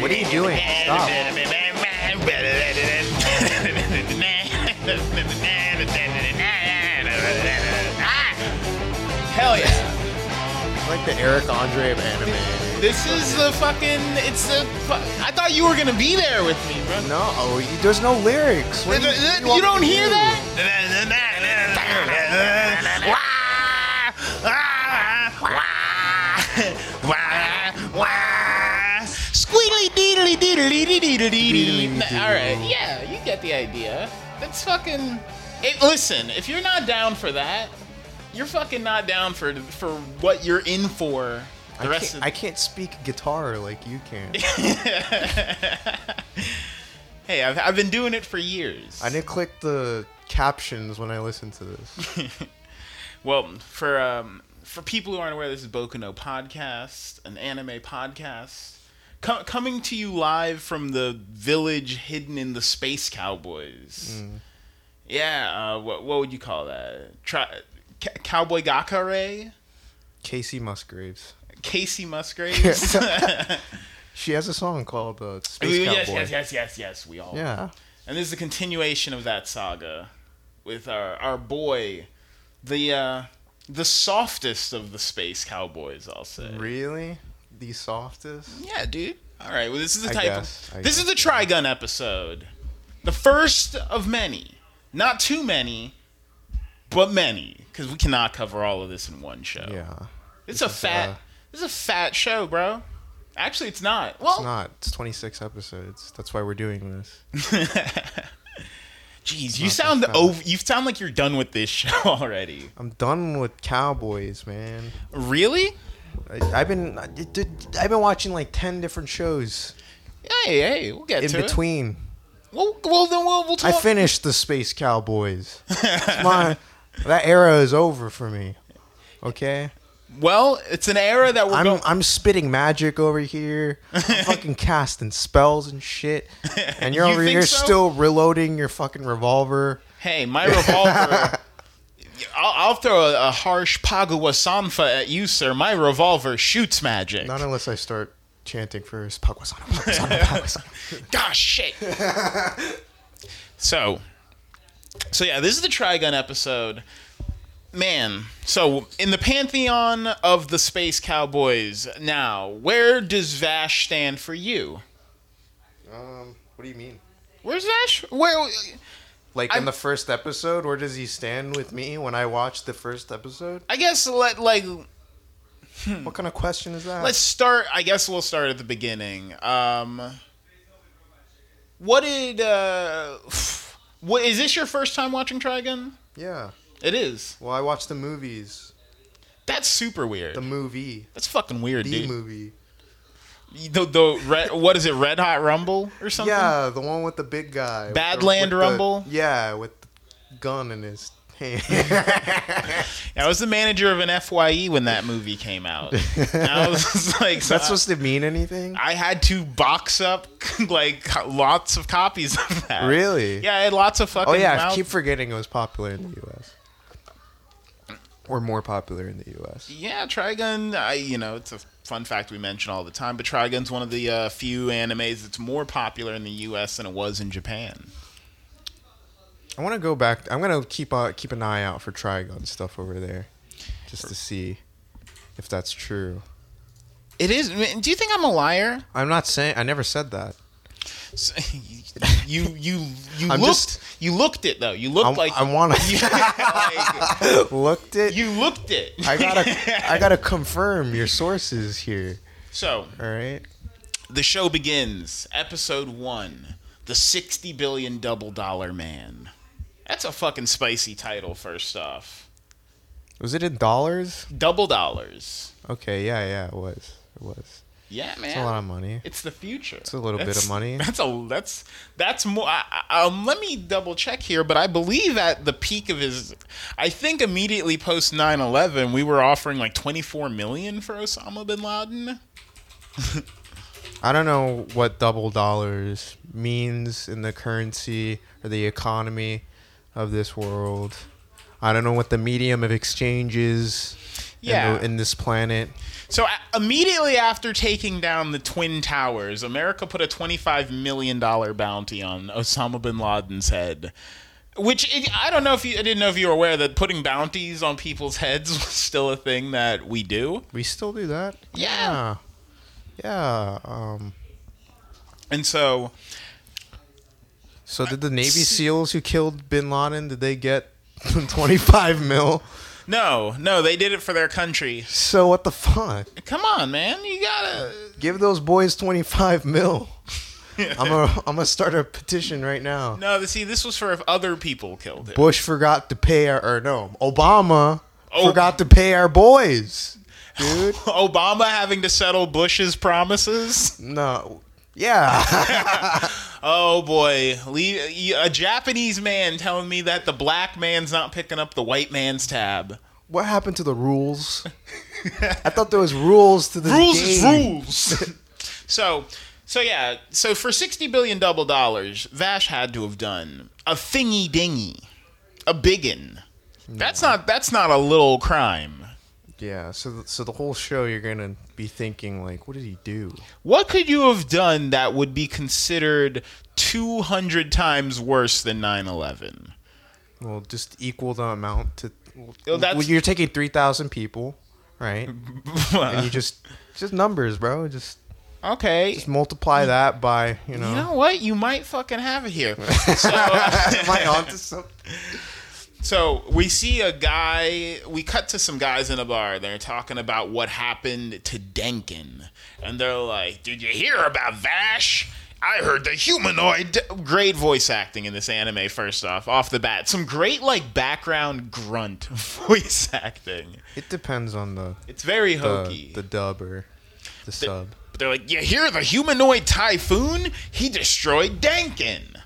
What are you doing? Stop. Hell yeah. Like the Eric Andre of anime. This is the fucking. It's the. fu- I thought you were gonna be there with me, bro. No, you- there's no lyrics. What do You, me don't hear do? that? Deedly deedly deedly deedly. All right, yeah, you get the idea. That's fucking. It, listen, if you're not down for that, you're fucking not down for for what you're in for. The I rest can't, of I can't speak guitar like you can. hey, I've, I've been doing it for years. I didn't click the captions when I listened to this. Well, for um, for people who aren't aware, this is Boku no Podcast, an anime podcast, co- coming to you live from the village hidden in the Space Cowboys. Yeah, uh, what what would you call that? Tri- C- Cowboy Gakare, Kacey Musgraves. Kacey Musgraves. She has a song called uh, Space yes, Cowboy. yes, yes, yes, yes. We all. Yeah. And this is a continuation of that saga with our our boy, the uh, the softest of the space cowboys. I'll say. Really? The softest? Yeah, dude. All right. Well, this is the I type. guess, of, this is the Trigun episode, the first of many. Not too many, but many, because we cannot cover all of this in one show. Yeah. It's a fat. uh, this is a fat show, bro. Actually, it's not. Well, It's not. It's 26 episodes. That's why we're doing this. Jeez, you sound over. You sound like you're done with this show already. I'm done with Cowboys, man. Really? I, I've been I've been watching like 10 different shows Hey, hey, we'll get to in to between. it. Well, well, then we'll we'll I finished the Space Cowboys. My that era is over for me. Okay? well, it's an era that we're I'm going. I'm spitting magic over here. I'm fucking casting spells and shit. And you're You over here so? still reloading your fucking revolver. Hey, my revolver. I'll, I'll throw a, a harsh Pagawa Sanfa at you, sir. My revolver shoots magic. Not unless I start chanting first. Pagwasana, Pagwasana, Pagwasana. Gosh, shit. so, so yeah, this is the Trigun episode. Man, so in the pantheon of the Space Cowboys, now, where does Vash stand for you? Um, what do you mean? Where's Vash? Where? Like I'm- in the first episode, where does he stand with me when I watch the first episode? I guess let like What kind of question is that? let's start. I guess we'll start at the beginning. Um, what did uh, what is this your first time watching Trigun? yeah. It is. Well, I watched the movies. That's super weird. The movie. That's fucking weird, The dude. movie. The, the red, what is it? Red Hot Rumble or something? Yeah, the one with the big guy. the- Badland with the- Rumble? yeah, with the gun in his hand. I was the manager of an FYE when that movie came out. I was like, That's uh, supposed to mean anything? I had to box up like lots of copies of that. Really? Yeah, I had lots of oh, fucking. Oh yeah, I keep forgetting it was popular in the U.S. Or more popular in the U.S. Yeah, Trigun. I you know it's a fun fact we mention all the time, but Trigun's one of the uh, few animes that's more popular in the U.S. than it was in Japan. I want to go back. I'm gonna keep uh, keep an eye out for Trigun stuff over there, just to see if that's true. It is. Do you think I'm a liar? I'm not saying. I never said that. You you you I'm looked just- you looked it though. You looked I, like I want to like, looked it. you looked it. I gotta I gotta confirm your sources here. so All right. the show begins. Episode one: The sixty billion double dollar man. That's a fucking spicy title. First off, Was it in dollars? double dollars. Okay. Yeah. Yeah. It was. It was. Yeah, man. It's a lot of money. It's the future. It's a little bit of money. That's a that's that's more. I, I- um, let me double check here, but I believe at the peak of his, I think immediately post 9-11, we were offering like twenty four million for Osama bin Laden. I don't know what double dollars means in the currency or the economy of this world. I don't know what the medium of exchange is. Yeah. in, the, in this planet. So a- immediately after taking down the twin towers, America put a twenty-five million dollar bounty on Osama bin Laden's head. Which it- I don't know if you I didn't know if you were aware that putting bounties on people's heads was still a thing that we do. We still do that. Yeah. Yeah. Yeah. Um, And so so did the Navy SEALs who killed Bin Laden? Did they get 25 mil? No, no, they did it for their country. So what the fuck? Come on, man, you gotta. Give those boys 25 mil. I'm gonna I'm gonna start a petition right now. No, see, this was for if other people killed him. Bush forgot to pay our or no, Obama Oh. forgot to pay our boys. Dude. Obama having to settle Bush's promises. No. Yeah. Oh boy, a Japanese man telling me that the black man's not picking up the white man's tab. what happened to the rules? I thought there was rules to the Rules is rules. so, so yeah, so for sixty billion double dollars, Vash had to have done a thingy dingy, a biggin. That's not that's not a little crime. Yeah, so th- so the whole show you're gonna be thinking like, what did he do? What could you have done that would be considered two hundred times worse than 9-11? Well, just equal the amount to. Well, that's- well, you're taking three thousand people, right? and you just just numbers, bro. Just okay. just multiply that by you know. You know what? You might fucking have it here. So, Am I onto something? So we see a guy. We cut to some guys in a bar. They're talking about what happened to Denkin, and they're like, "Did you hear about Vash?" I heard the humanoid. Great voice acting in this anime. First off, off the bat, some great like background grunt voice acting. It depends on the It's very the, hokey. the dub or the sub. But they're like, you hear the humanoid typhoon? He destroyed Dankin.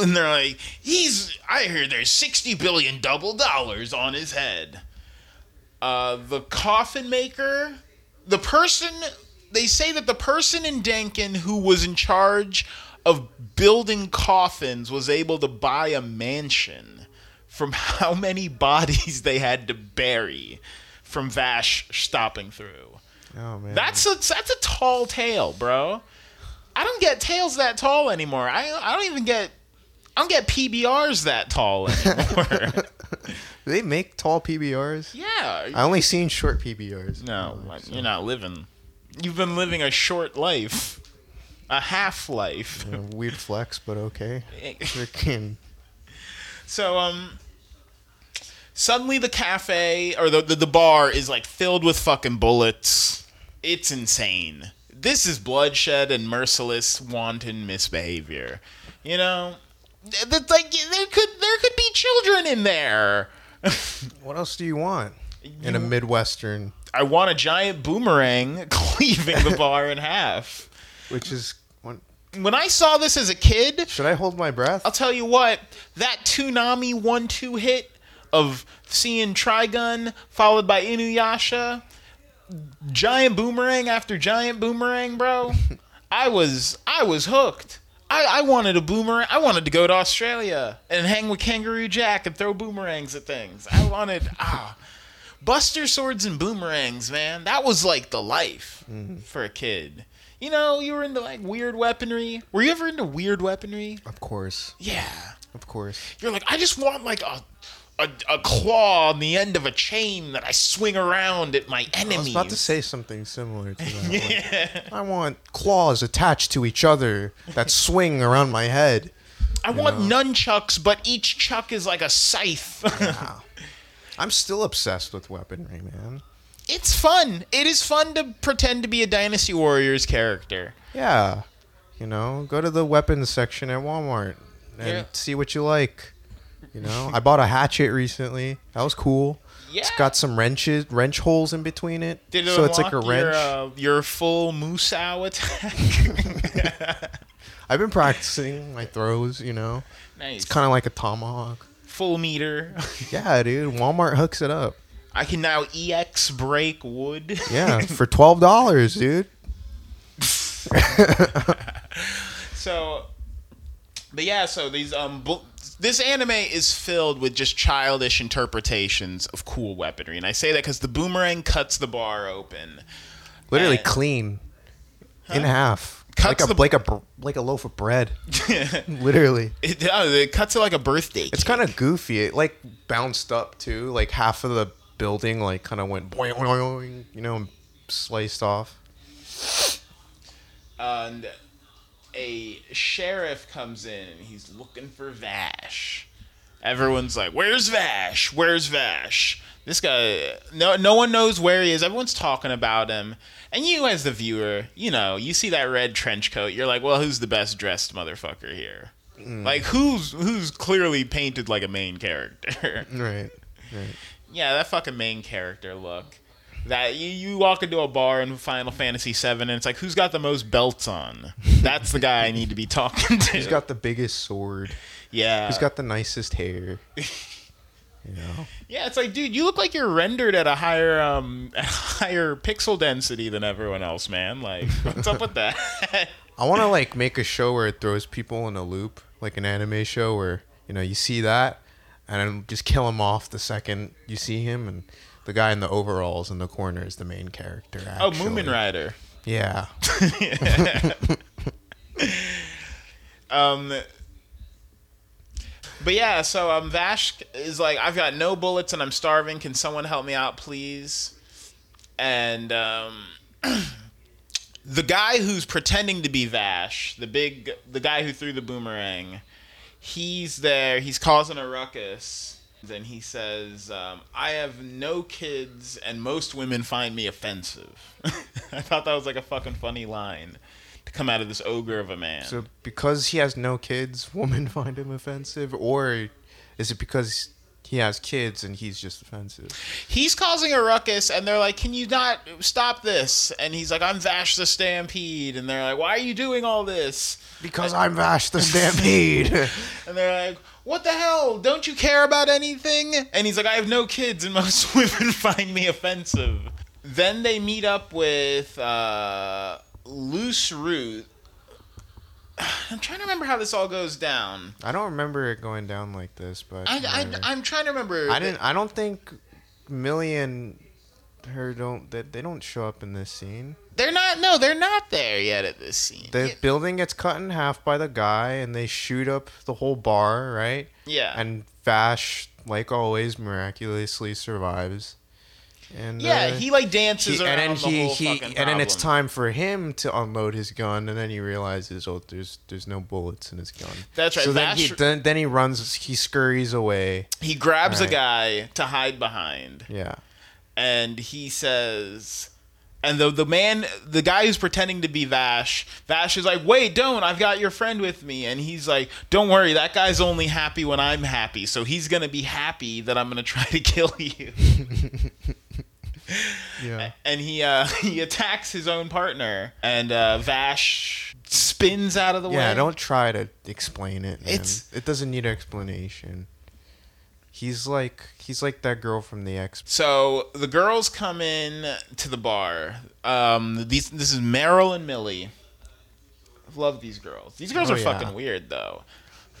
And they're like, he's. I hear there's sixty billion double dollars on his head. Uh, the coffin maker, the person. They say that the person in Dankin who was in charge of building coffins was able to buy a mansion from how many bodies they had to bury from Vash stopping through. Oh man, That's a that's a tall tale, bro. I don't get tales that tall anymore. I I don't even get I don't get PBRs that tall anymore. Do they make tall PBRs. yeah. I only seen short PBRs. no, Oh, you're not living. You've been living a short life, a half life. so, weird flex, but okay. Freaking So um suddenly the cafe or the, the the bar is like filled with fucking bullets. It's insane. This is bloodshed and merciless wanton misbehavior. You know, that's like there could there could be children in there. What else do you want in a midwestern, I want a giant boomerang cleaving the bar in half. which is When I saw this as a kid, should I hold my breath? I'll tell you what, that Toonami one two hit of seeing Trigun followed by Inuyasha, giant boomerang after giant boomerang, bro. I was I was hooked. I, I wanted a boomerang. I wanted to go to Australia and hang with Kangaroo Jack and throw boomerangs at things. I wanted ah, Buster swords and boomerangs, man. That was like the life for a kid. You know, you were into like weird weaponry. Were you ever into weird weaponry? of course, Yeah. of course. You're like, I just want like a a, a claw on the end of a chain that I swing around at my enemies. I was about to say something similar to that. like, I want claws attached to each other that swing around my head. I want nunchucks, but each chuck is like a scythe. Wow. I'm still obsessed with weaponry, man. it's fun. It is fun to pretend to be a Dynasty Warriors character. Yeah. You know, go to the weapons section at Walmart and Yeah. see what you like. You know, I bought a hatchet recently. That was cool. Yeah. It's got some wrenches, wrench holes in between it. Did it so it's like a wrench. Your, uh, your full Musou attack. I've been practicing my throws, you know. nice. It's kind of like a tomahawk. full meter. Yeah, dude. Walmart hooks it up. I can now EX break wood. Yeah, for $12, dude. So But yeah, so these um, bu- this anime is filled with just childish interpretations of cool weaponry, and I say that because the boomerang cuts the bar open. Literally And- clean in half. Cuts like a the- like a like a loaf of bread. Literally. It, it cuts it like a birthday. It's kind of goofy. It like bounced up too. Like half of the building like kind of went boing, boing, boing, you know, and sliced off. and a sheriff comes in and he's looking for Vash. Everyone's like, "Where's Vash? Where's Vash?" This guy, no, no one knows where he is. Everyone's talking about him, and you, as the viewer, you know, you see that red trench coat. You're like, "Well, who's the best dressed motherfucker here?" Mm. Like, who's who's clearly painted like a main character? Right. Right. yeah, that fucking main character look. That you, you walk into a bar in Final Fantasy VII and it's like, who's got the most belts on? That's the guy I need to be talking to. He's got the biggest sword. yeah, He's got the nicest hair. You know. yeah. It's like, dude, you look like you're rendered at a higher um a higher pixel density than everyone else, man. Like, what's up with that? I want to like make a show where it throws people in a loop, like an anime show where you know you see that, and just kill him off the second you see him, and the guy in the overalls in the corner is the main character. oh, Actually. Moomin Rider. Yeah. Um, but yeah, so um, Vash is like, I've got no bullets and I'm starving. Can someone help me out, please? And um, the guy who's pretending to be Vash, the big, the guy who threw the boomerang, he's there. He's causing a ruckus. Then he says, um, "I have no kids, and most women find me offensive." I thought that was like a fucking funny line to come out of this ogre of a man. So because he has no kids, women find him offensive, or is it because he has kids and he's just offensive? he's causing a ruckus and they're like can you not stop this and he's like i'm vash the stampede and they're like why are you doing all this Because I'm Vash the Stampede. and they're like what the hell don't you care about anything and he's like i have no kids and most women find me offensive then they meet up with uh loose root i'm trying to remember how this all goes down I don't remember it going down like this, but I, I, I'm trying to remember I didn't. I don't think Millie and her don't. They, they don't show up in this scene. They're not no they're not there yet at this scene The Yeah. building gets cut in half by the guy, and they shoot up the whole bar, right? yeah And Vash, like always, miraculously survives. And Yeah, uh, he like dances he- around and then the he, whole he fucking and then it's time for him to unload his gun, and then he realizes, oh, there's there's no bullets in his gun. That's right, So then he then, then he runs, he scurries away. He grabs a guy to hide behind, Yeah. and he says, and the the man, the guy who's pretending to be Vash, Vash is like, "Wait, don't! I've got your friend with me." And he's like, "Don't worry, that guy's only happy when I'm happy, so he's gonna be happy that I'm gonna try to kill you." Yeah. and he uh, he attacks his own partner, and uh, Vash spins out of the way. Yeah, don't try to explain it. Man. It's- it doesn't need an explanation. He's like he's like that girl from the X. So the girls come in to the bar. Um, these this is Meryl and Millie. I love these girls. These girls Oh, are yeah. fucking weird though,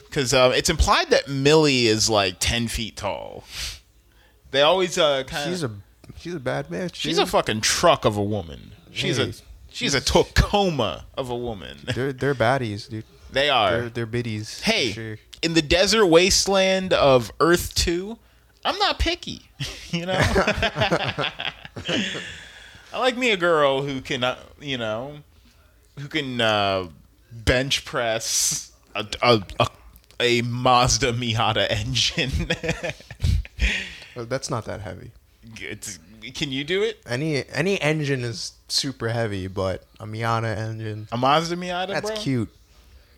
because um, it's implied that Millie is like ten feet tall. They always uh, kind of. She's a she's a bad bitch. She's dude. a fucking truck of a woman. She's a Hey, she's a Tacoma of a woman. they're they're baddies, dude. They are. They're they're biddies. hey, sure. In the desert wasteland of Earth Two, I'm not picky. you know, I like me a girl who can, uh, you know, who can uh, bench press a a, a, a Mazda Miata engine. Uh, That's not that heavy. It's, can you do it? Any any engine is super heavy, but a Miata engine A Mazda Miata, that's bro. cute.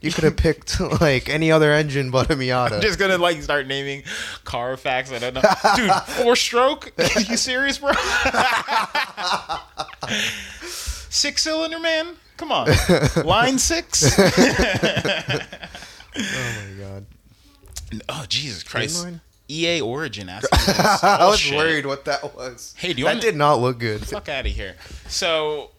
You could have picked like any other engine but a Miata. I'm just gonna like start naming car facts. I don't know, dude. Four stroke? you serious, bro? six cylinder, man. Come on, line six. oh my god. oh Jesus Christ! EA Origin this I was bullshit. worried what that was. Hey, do you that want did not look good. fuck out of here? So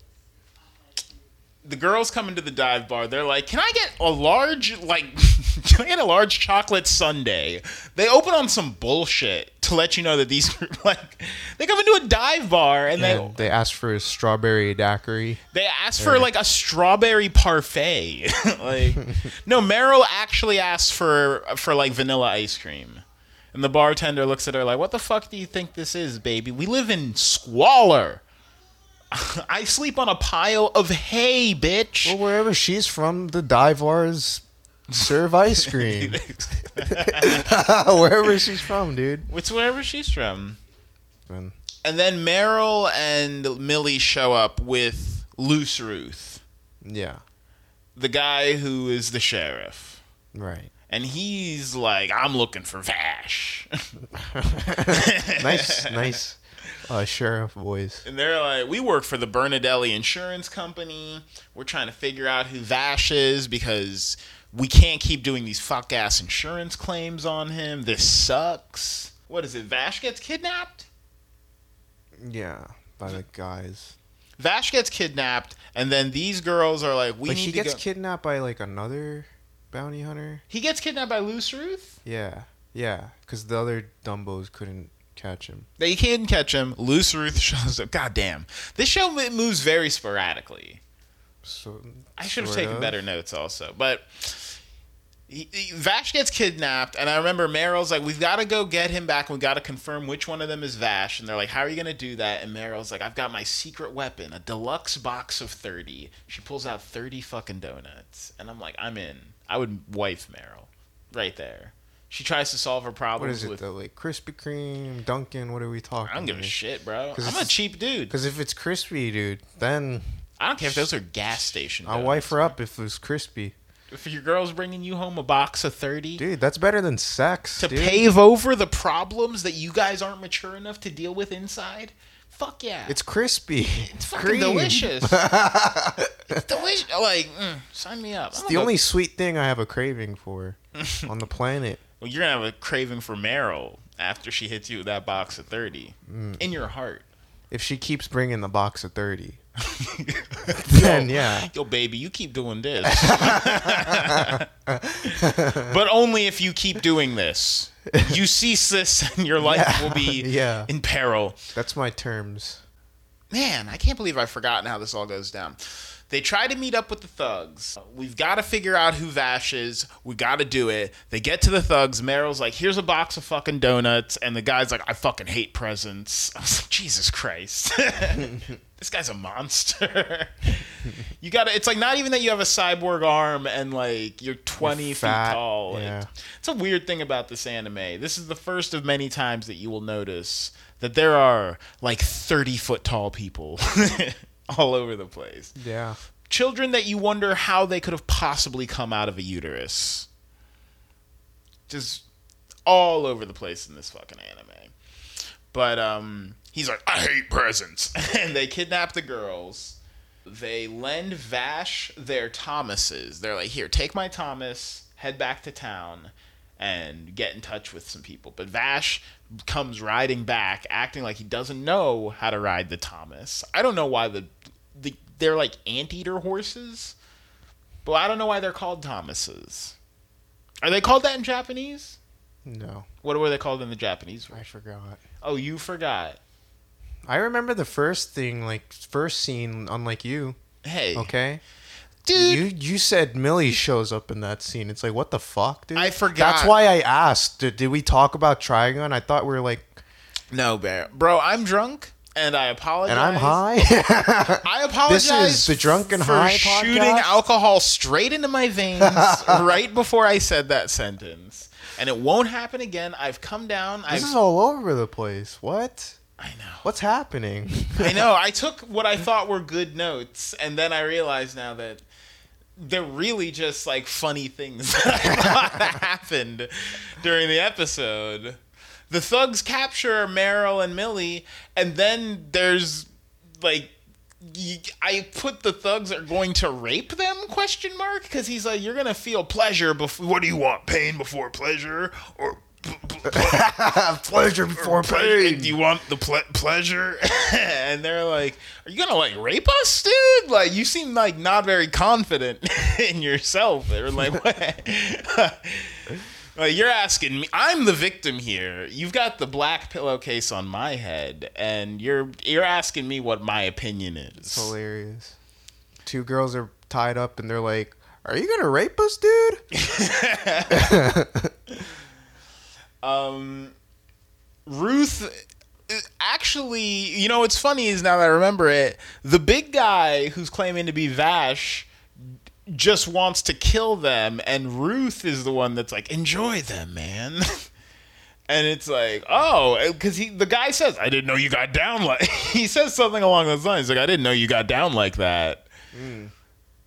the girls come into the dive bar. They're like, "Can I get a large like can I get a large chocolate sundae?" They open on some bullshit to let you know that these like they come into a dive bar and And they ask for a strawberry daiquiri. they they ask for like a strawberry parfait. like no, Meryl actually asked for for like vanilla ice cream. And the bartender looks at her like, "What the fuck do you think this is, baby? We live in squalor." I sleep on a pile of hay, bitch. Well, wherever she's from, the dive bars serve ice cream. wherever she's from, dude. It's wherever she's from. And And then Meryl and Millie show up with Loose Ruth, yeah, the guy who is the sheriff. right. And he's like, I'm looking for Vash. Nice, nice uh, sheriff voice. and they're like, We work for the Bernardelli Insurance Company. We're trying to figure out who Vash is because we can't keep doing these fuck ass insurance claims on him. This sucks. What is it? Vash gets kidnapped? Yeah, by the guys. Vash gets kidnapped, and then these girls are like, "We But need she to gets go." kidnapped by like another bounty hunter. he gets kidnapped by Loose Ruth. Yeah, yeah, because the other Dumbos couldn't catch him. They can't catch him. Loose Ruth shows up. God damn, this show moves very sporadically. So I should have taken of. better notes also, but. He, he- Vash gets kidnapped, and I remember Meryl's like, "We've got to go get him back. We've got to confirm which one of them is Vash." And they're like, "How are you going to do that?" And Meryl's like, "I've got my secret weapon, a deluxe box of 30. She pulls out 30 fucking donuts, and I'm like, "I'm in. I would wife Meryl, right there." She tries to solve her problems is it with. though? Like Krispy Kreme, Dunkin'? What are we talking? I don't give a shit, bro. I'm a cheap dude. Because if it's crispy, dude, then I don't care if those are gas station. I'll donuts. wife her up if it was crispy. If your girl's bringing you home a box of 30 Dude, that's better than sex. to dude. pave over the problems that you guys aren't mature enough to deal with inside, fuck yeah. It's crispy. It's fucking delicious. it's delicious. Like, mm, sign me up. It's the only sweet thing I have a craving for on the planet. Well, you're gonna have a craving for Meryl after she hits you with that box of 30 Mm. in your heart. If she keeps bringing the box of 30, then yeah. Yo, baby, you keep doing this. but only if you keep doing this. You cease this and your life Yeah, will be yeah. in peril. That's my terms. Man, I can't believe I've forgotten how this all goes down. They try to meet up with the thugs. We've got to figure out who Vash is. We got to do it. They get to the thugs. Meryl's like, here's a box of fucking donuts. And the guy's like, I fucking hate presents. I was like, Jesus Christ. this guy's a monster. you got to, it's like not even that you have a cyborg arm and like you're 20 You're feet tall. Yeah. it's a weird thing about this anime. This is the first of many times that you will notice that there are like 30 foot tall people all over the place. Yeah. Children that you wonder how they could have possibly come out of a uterus. Just all over the place in this fucking anime. But um he's like, I hate presents. and they kidnap the girls. They lend Vash their Thomases. They're like, here, take my Thomas, head back to town, and get in touch with some people. But Vash comes riding back, acting like he doesn't know how to ride the Thomas. I don't know why the, the they're like anteater horses, but I don't know why they're called Thomases. Are they called that in Japanese? No, What were they called in the Japanese? I forgot. Oh, you forgot. I remember the first thing, like first scene, unlike you. Hey, Okay, dude. you you said Millie shows up in that scene. It's like what the fuck, dude. I forgot. That's why I asked. Did, did we talk about Trigun? I thought we were like, No, bear, bro. I'm drunk, and I apologize. and I'm high. I apologize. This is the Drunken for High shooting alcohol straight into my veins right before I said that sentence, and it won't happen again. I've come down. I've, this is all over the place. What? I know. What's happening? I know. I took what I thought were good notes, and then I realized now that they're really just like funny things that I thought happened during the episode. The thugs capture Meryl and Millie, and then there's like. I put the thugs are going to rape them question mark because he's like you're gonna feel pleasure before what do you want pain before pleasure or Pleasure before pain. Do you want the ple- pleasure? and they're like, "Are you gonna like rape us, dude? Like, you seem like not very confident in yourself." They're like, "What?" Like, you're asking me. I'm the victim here. You've got the black pillowcase on my head, and you're you're asking me what my opinion is. Hilarious. Two girls are tied up and they're like, Are you gonna rape us, dude? Um, Ruth. Actually, you know what's funny is now that I remember it, the big guy who's claiming to be Vash just wants to kill them, and Ruth is the one that's like, "Enjoy them, man." and it's like, oh, because he the guy says, "I didn't know you got down like." he says something along those lines, like, "I didn't know you got down like that."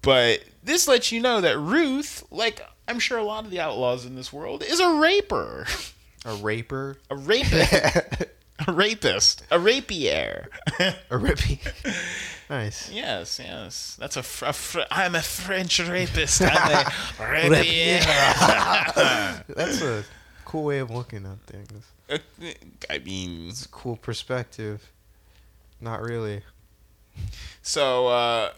But this lets you know that Ruth, like I'm sure a lot of the outlaws in this world, is a raper, A raper? a rapist, a rapist, a rapier. A rippy. nice. yes, yes, that's a. Fr- a fr- I'm a French rapist. I'm a rapier. That's a cool way of looking at things. Uh, I mean, It's a cool perspective. Not really. so uh,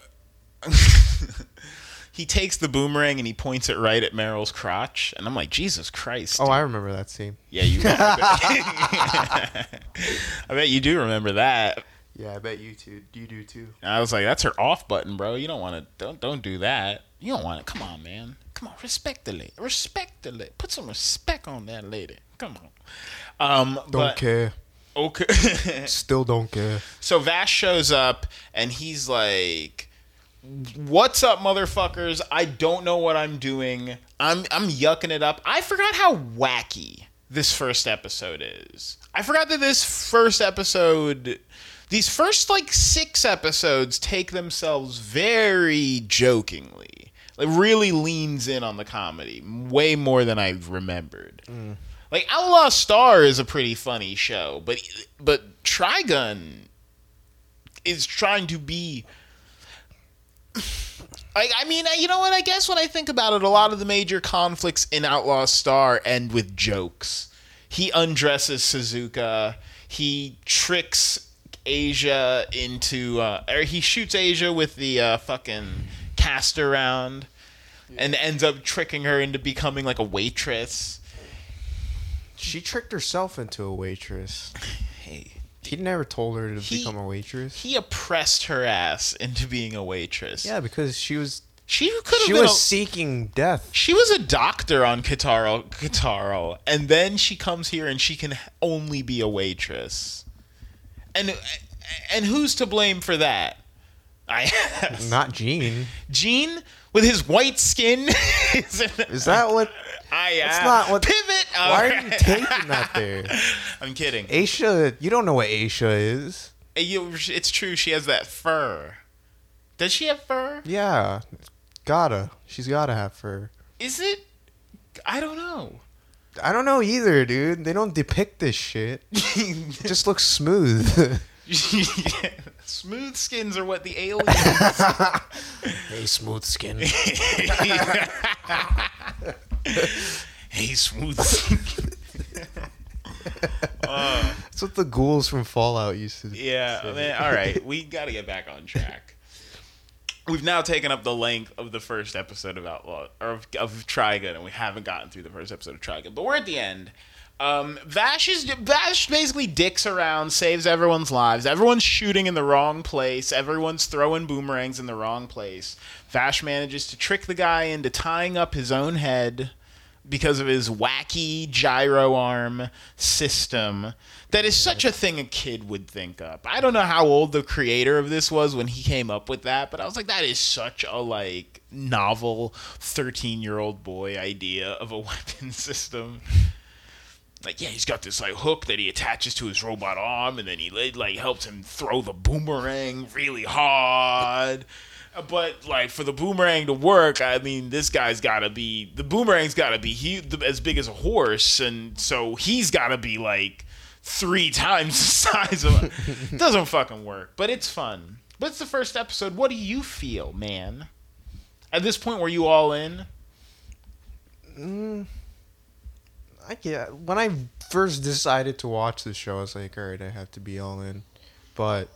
he takes the boomerang and he points it right at Meryl's crotch, and I'm like, Jesus Christ! Oh, I remember that scene. Yeah, you. I bet, I bet you do remember that. Yeah, I bet you too. You do too. I was like, "That's her off button, bro. You don't want to. Don't don't do that. You don't want it. Come on, man. Come on, respect the lady. Respect the lady. Put some respect on that lady. Come on." Um, Don't but, care. Okay. Still don't care. so Vash shows up and he's like, "What's up, motherfuckers? I don't know what I'm doing. I'm I'm yucking it up. I forgot how wacky this first episode is. I forgot that this first episode." These first like six episodes take themselves very jokingly. It really leans in on the comedy way more than I remembered. Like Outlaw Star is a pretty funny show, but but Trigun is trying to be like I mean, you know what? I guess when I think about it, a lot of the major conflicts in Outlaw Star end with jokes. He undresses Suzuka. He tricks Aisha into, uh, or he shoots Aisha with the uh, fucking caster round, and ends up tricking her into becoming like a waitress. She tricked herself into a waitress. He never told her to He- become a waitress. he oppressed her ass into being a waitress. Yeah, because she was she could have she was a- seeking death. She was a doctor on Kataro, Kataro, and then she comes here and she can only be a waitress. And and who's to blame for that? I ask. Not Jean. Gene with his white skin. is, Is that what? Ah, I That's ask. not what- pivot? Why are you taking that there? I'm kidding. Aisha, you don't know what Aisha is. It's true. She has that fur. Does she have fur? Yeah, gotta. She's gotta have fur. Is it? I don't know. I don't know either, dude. They don't depict this shit. It just looks smooth. Smooth skins are what the aliens. hey, smooth skin. Hey, smooth. uh, That's what the ghouls from Fallout used to do. yeah, man. All right, we got to get back on track. We've now taken up the length of the first episode of Outlaw or of, of Trigun, and we haven't gotten through the first episode of Trigun, but we're at the end. Um, Vash is Vash basically dicks around, saves everyone's lives. Everyone's shooting in the wrong place. Everyone's throwing boomerangs in the wrong place. Vash manages to trick the guy into tying up his own head because of his wacky gyro arm system that is such a thing a kid would think up. I don't know how old the creator of this was when he came up with that, but I was like that is such a like novel 13-year-old boy idea of a weapon system. Like yeah, he's got this like hook that he attaches to his robot arm and then he like helps him throw the boomerang really hard. But like for the boomerang to work, I mean, this guy's got to be the boomerang's got to be huge, as big as a horse, and so he's got to be like three times the size of. A, doesn't fucking work, but it's fun. But it's the first episode. What do you feel, man? At this point, were you all in? Mm, I yeah. When I first decided to watch the show, I was like, all right, I have to be all in. But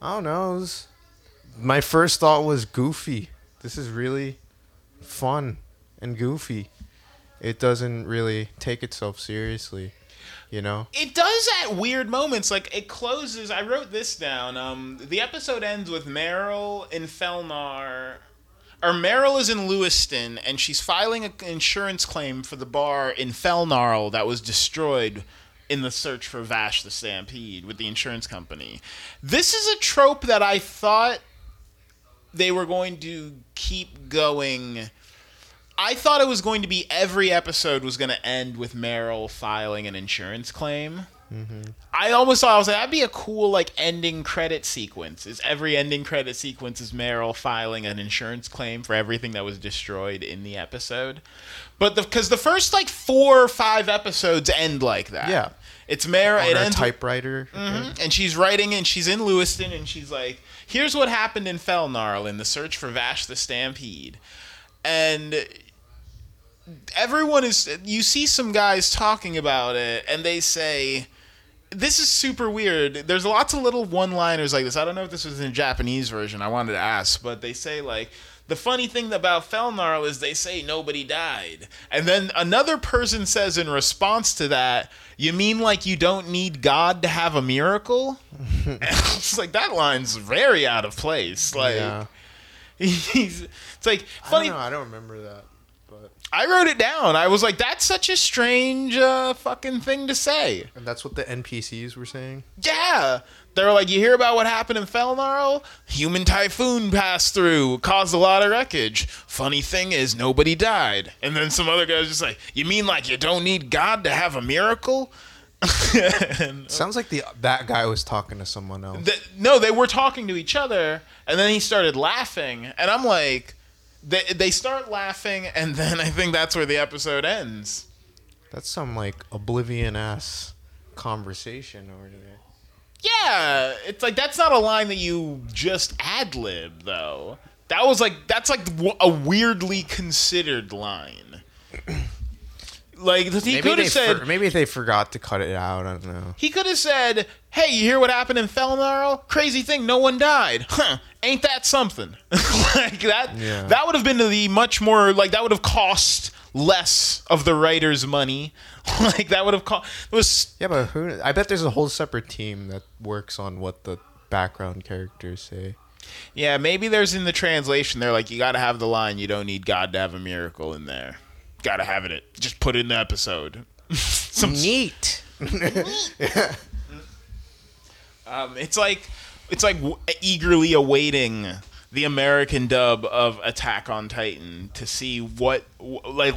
I don't know. It was, my first thought was goofy. This is really fun and goofy. It doesn't really take itself seriously, you know. It does at weird moments. Like it closes. I wrote this down. Um, the episode ends with Meryl in Felnar, or Meryl is in Lewiston, and she's filing an insurance claim for the bar in Felnarl that was destroyed in the search for Vash the Stampede with the insurance company. This is a trope that I thought they were going to keep going. I thought it was going to be every episode was going to end with Meryl filing an insurance claim. Mm-hmm. I almost thought I was like that'd be a cool like ending credit sequence. Is every ending credit sequence is Meryl filing an insurance claim for everything that was destroyed in the episode? But because the, first like four or five episodes end like that. Yeah. It's Meryl. On It a ends typewriter. Mhm. And she's writing, and she's in Lewiston, and she's like, "Here's what happened in Felnarl in the search for Vash the Stampede," and everyone is. You see some guys talking about it, and they say. This is super weird. There's lots of little one-liners like this. I don't know if this was in the Japanese version. I wanted to ask, but they say like the funny thing about Felnarl is they say nobody died. And then another person says in response to that, you mean like you don't need God to have a miracle? It's like that line's very out of place. Like yeah. he's it's like I funny don't know. I don't remember that. But I wrote it down. I was like, that's such a strange uh, fucking thing to say. and that's what the NPCs were saying. Yeah. They were like, you hear about what happened in Felnarl? Human typhoon passed through, caused a lot of wreckage. Funny thing is, nobody died. And then some other guy was just like, you mean like you don't need God to have a miracle? and, uh, Sounds like the that guy was talking to someone else. th- no, they were talking to each other, and then he started laughing, and I'm like, they, they start laughing, and then I think that's where the episode ends. That's some like oblivion ass conversation over there. Yeah, it's like that's not a line that you just ad lib though. That was like that's like a weirdly considered line. Like he could have said for- maybe they forgot to cut it out. I don't know. he could have said, "Hey, you hear what happened in Felnarl? Crazy thing, no one died. Huh? Ain't that something?" like that. Yeah. That would have been the much more like that would have cost less of the writer's money. like that would have cost. It was Yeah, but who? I bet there's a whole separate team that works on what the background characters say. Yeah, maybe there's in the translation they're like you got to have the line you don't need God to have a miracle in there. Got to have it. Just put it in the episode. Some Neat. um, it's like it's like w- eagerly awaiting the American dub of Attack on Titan to see what like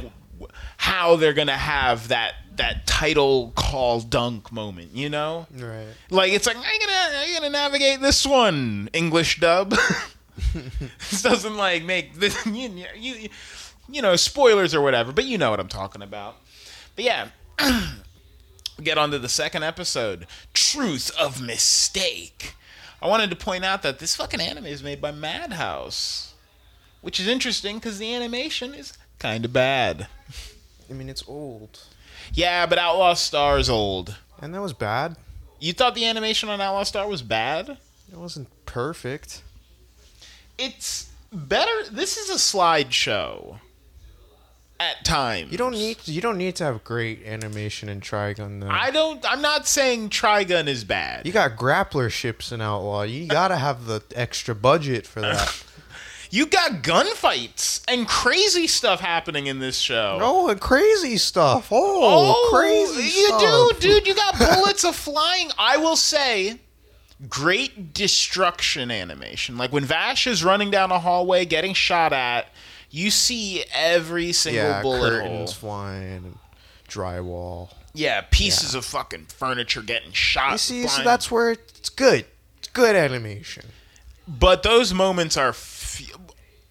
how they're to have that that title call dunk moment, you know? right. Like it's like I gonna I gonna navigate this one English dub. this doesn't like make this you, you you know spoilers or whatever, but you know what I'm talking about. But yeah, get on to the second episode, Truth of Mistake. I wanted to point out that this fucking anime is made by Madhouse, which is interesting because the animation is kind of bad. I mean, it's old, Yeah, but Outlaw Star is old. and that was bad. You thought the animation on Outlaw Star was bad? It wasn't perfect. it's better. This is a slideshow. At times, You don't need you don't need to have great animation in Trigun. Though. I don't. I'm not saying Trigun is bad. you got grappler ships in Outlaw. You gotta have the extra budget for that. You got gunfights and crazy stuff happening in this show. oh, and crazy stuff. Oh, oh crazy you stuff. do, dude. You got bullets of flying. I will say, great destruction animation. Like when Vash is running down a hallway, getting shot at. You see every single Yeah, bullet hole. flying, and drywall. Yeah, pieces of fucking furniture getting shot. You see, so that's where it's good. It's good animation. but those moments are. F-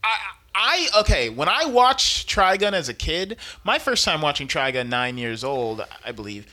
I, I okay. When I watched Trigun as a kid, my first time watching Trigun, nine years old, I believe,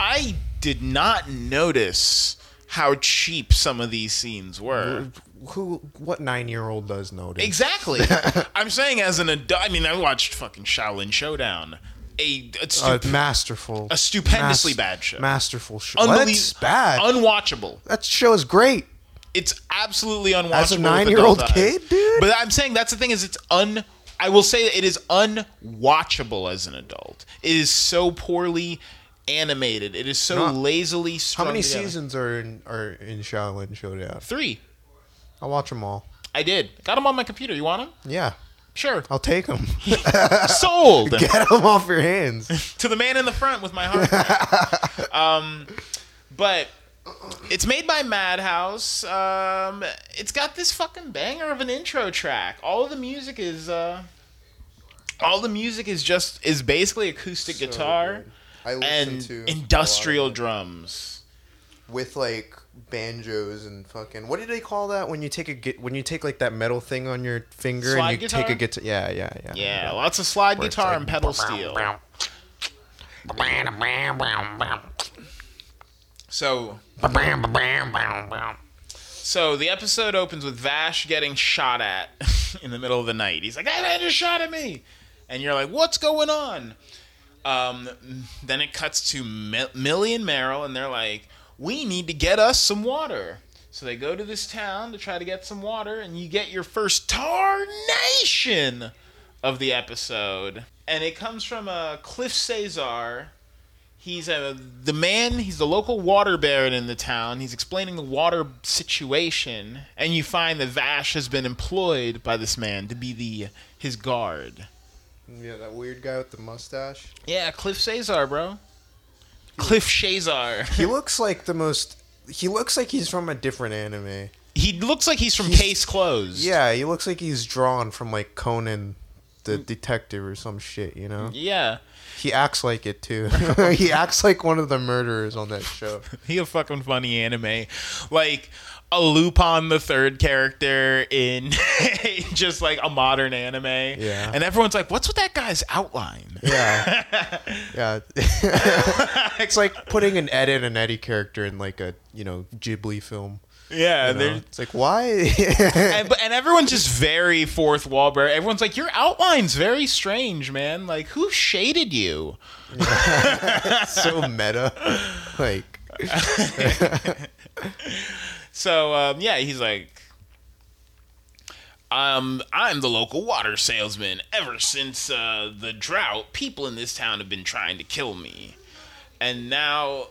I did not notice how cheap some of these scenes were. Who? What nine-year-old does notice? Exactly. I'm saying as an adult. I mean, I watched fucking Xiaolin Showdown. a a, Uh, stu- masterful. a stupendously bad show. Masterful show. Unbelie- That's bad. unwatchable. that show is great. It's absolutely unwatchable. As a nine-year-old eyes. kid, dude? But I'm saying that's the thing is it's un. I will say that it is unwatchable as an adult. It is so poorly animated. It is so Not- lazily How many seasons are in are in Xiaolin Showdown? Three. I'll watch them all. I did. Got them on my computer. You want them? Yeah, Sure. I'll take them. Sold Get them off your hands. to the man in the front with my heart. um, but it's made by Madhouse. Um, it's got this fucking banger of an intro track. All of the music is uh, all the music is just is basically acoustic So guitar. I and to a lot of industrial drums. with like banjos and fucking what do they call that when you take a when you take like that metal thing on your finger Slide and you guitar? take a guitar yeah yeah yeah Yeah, lots of slide Where guitar like and pedal steel. So So the episode opens with Vash getting shot at in the middle of the night. He's like, "That man just shot at me," and you're like, "What's going on?" Um, then it cuts to Mi- Millie and Meryl, and they're like, "We need to get us some water." So they go to this town to try to get some water, and you get your first tarnation of the episode, and it comes from uh, Cliff Cesar. He's a the man. He's the local water baron in the town. He's explaining the water situation, and you find that Vash has been employed by this man to be the his guard. yeah that weird guy with the mustache Yeah, Cliff Cesar, bro. Cliff Shazar. he looks like the most he looks like he's from a different anime He looks like he's from He's- Case Closed. yeah he looks like he's drawn from like Conan the mm. detective or some shit you know Yeah. he acts like it too he acts like one of the murderers on that show He a fucking funny anime. Like a Lupin the third character in just like a modern anime. Yeah. And everyone's like, what's with that guy's outline? Yeah. yeah. it's like putting an Ed and an Eddie character in like a, you know, Ghibli film. Yeah, you know? It's like why? and, but, and everyone's just very fourth wall break. Everyone's like, your outline's very strange, man. Like, who shaded you? so meta. Like So um, yeah, he's like, um, I'm the local water salesman. Ever since uh, the drought, people in this town have been trying to kill me, and now.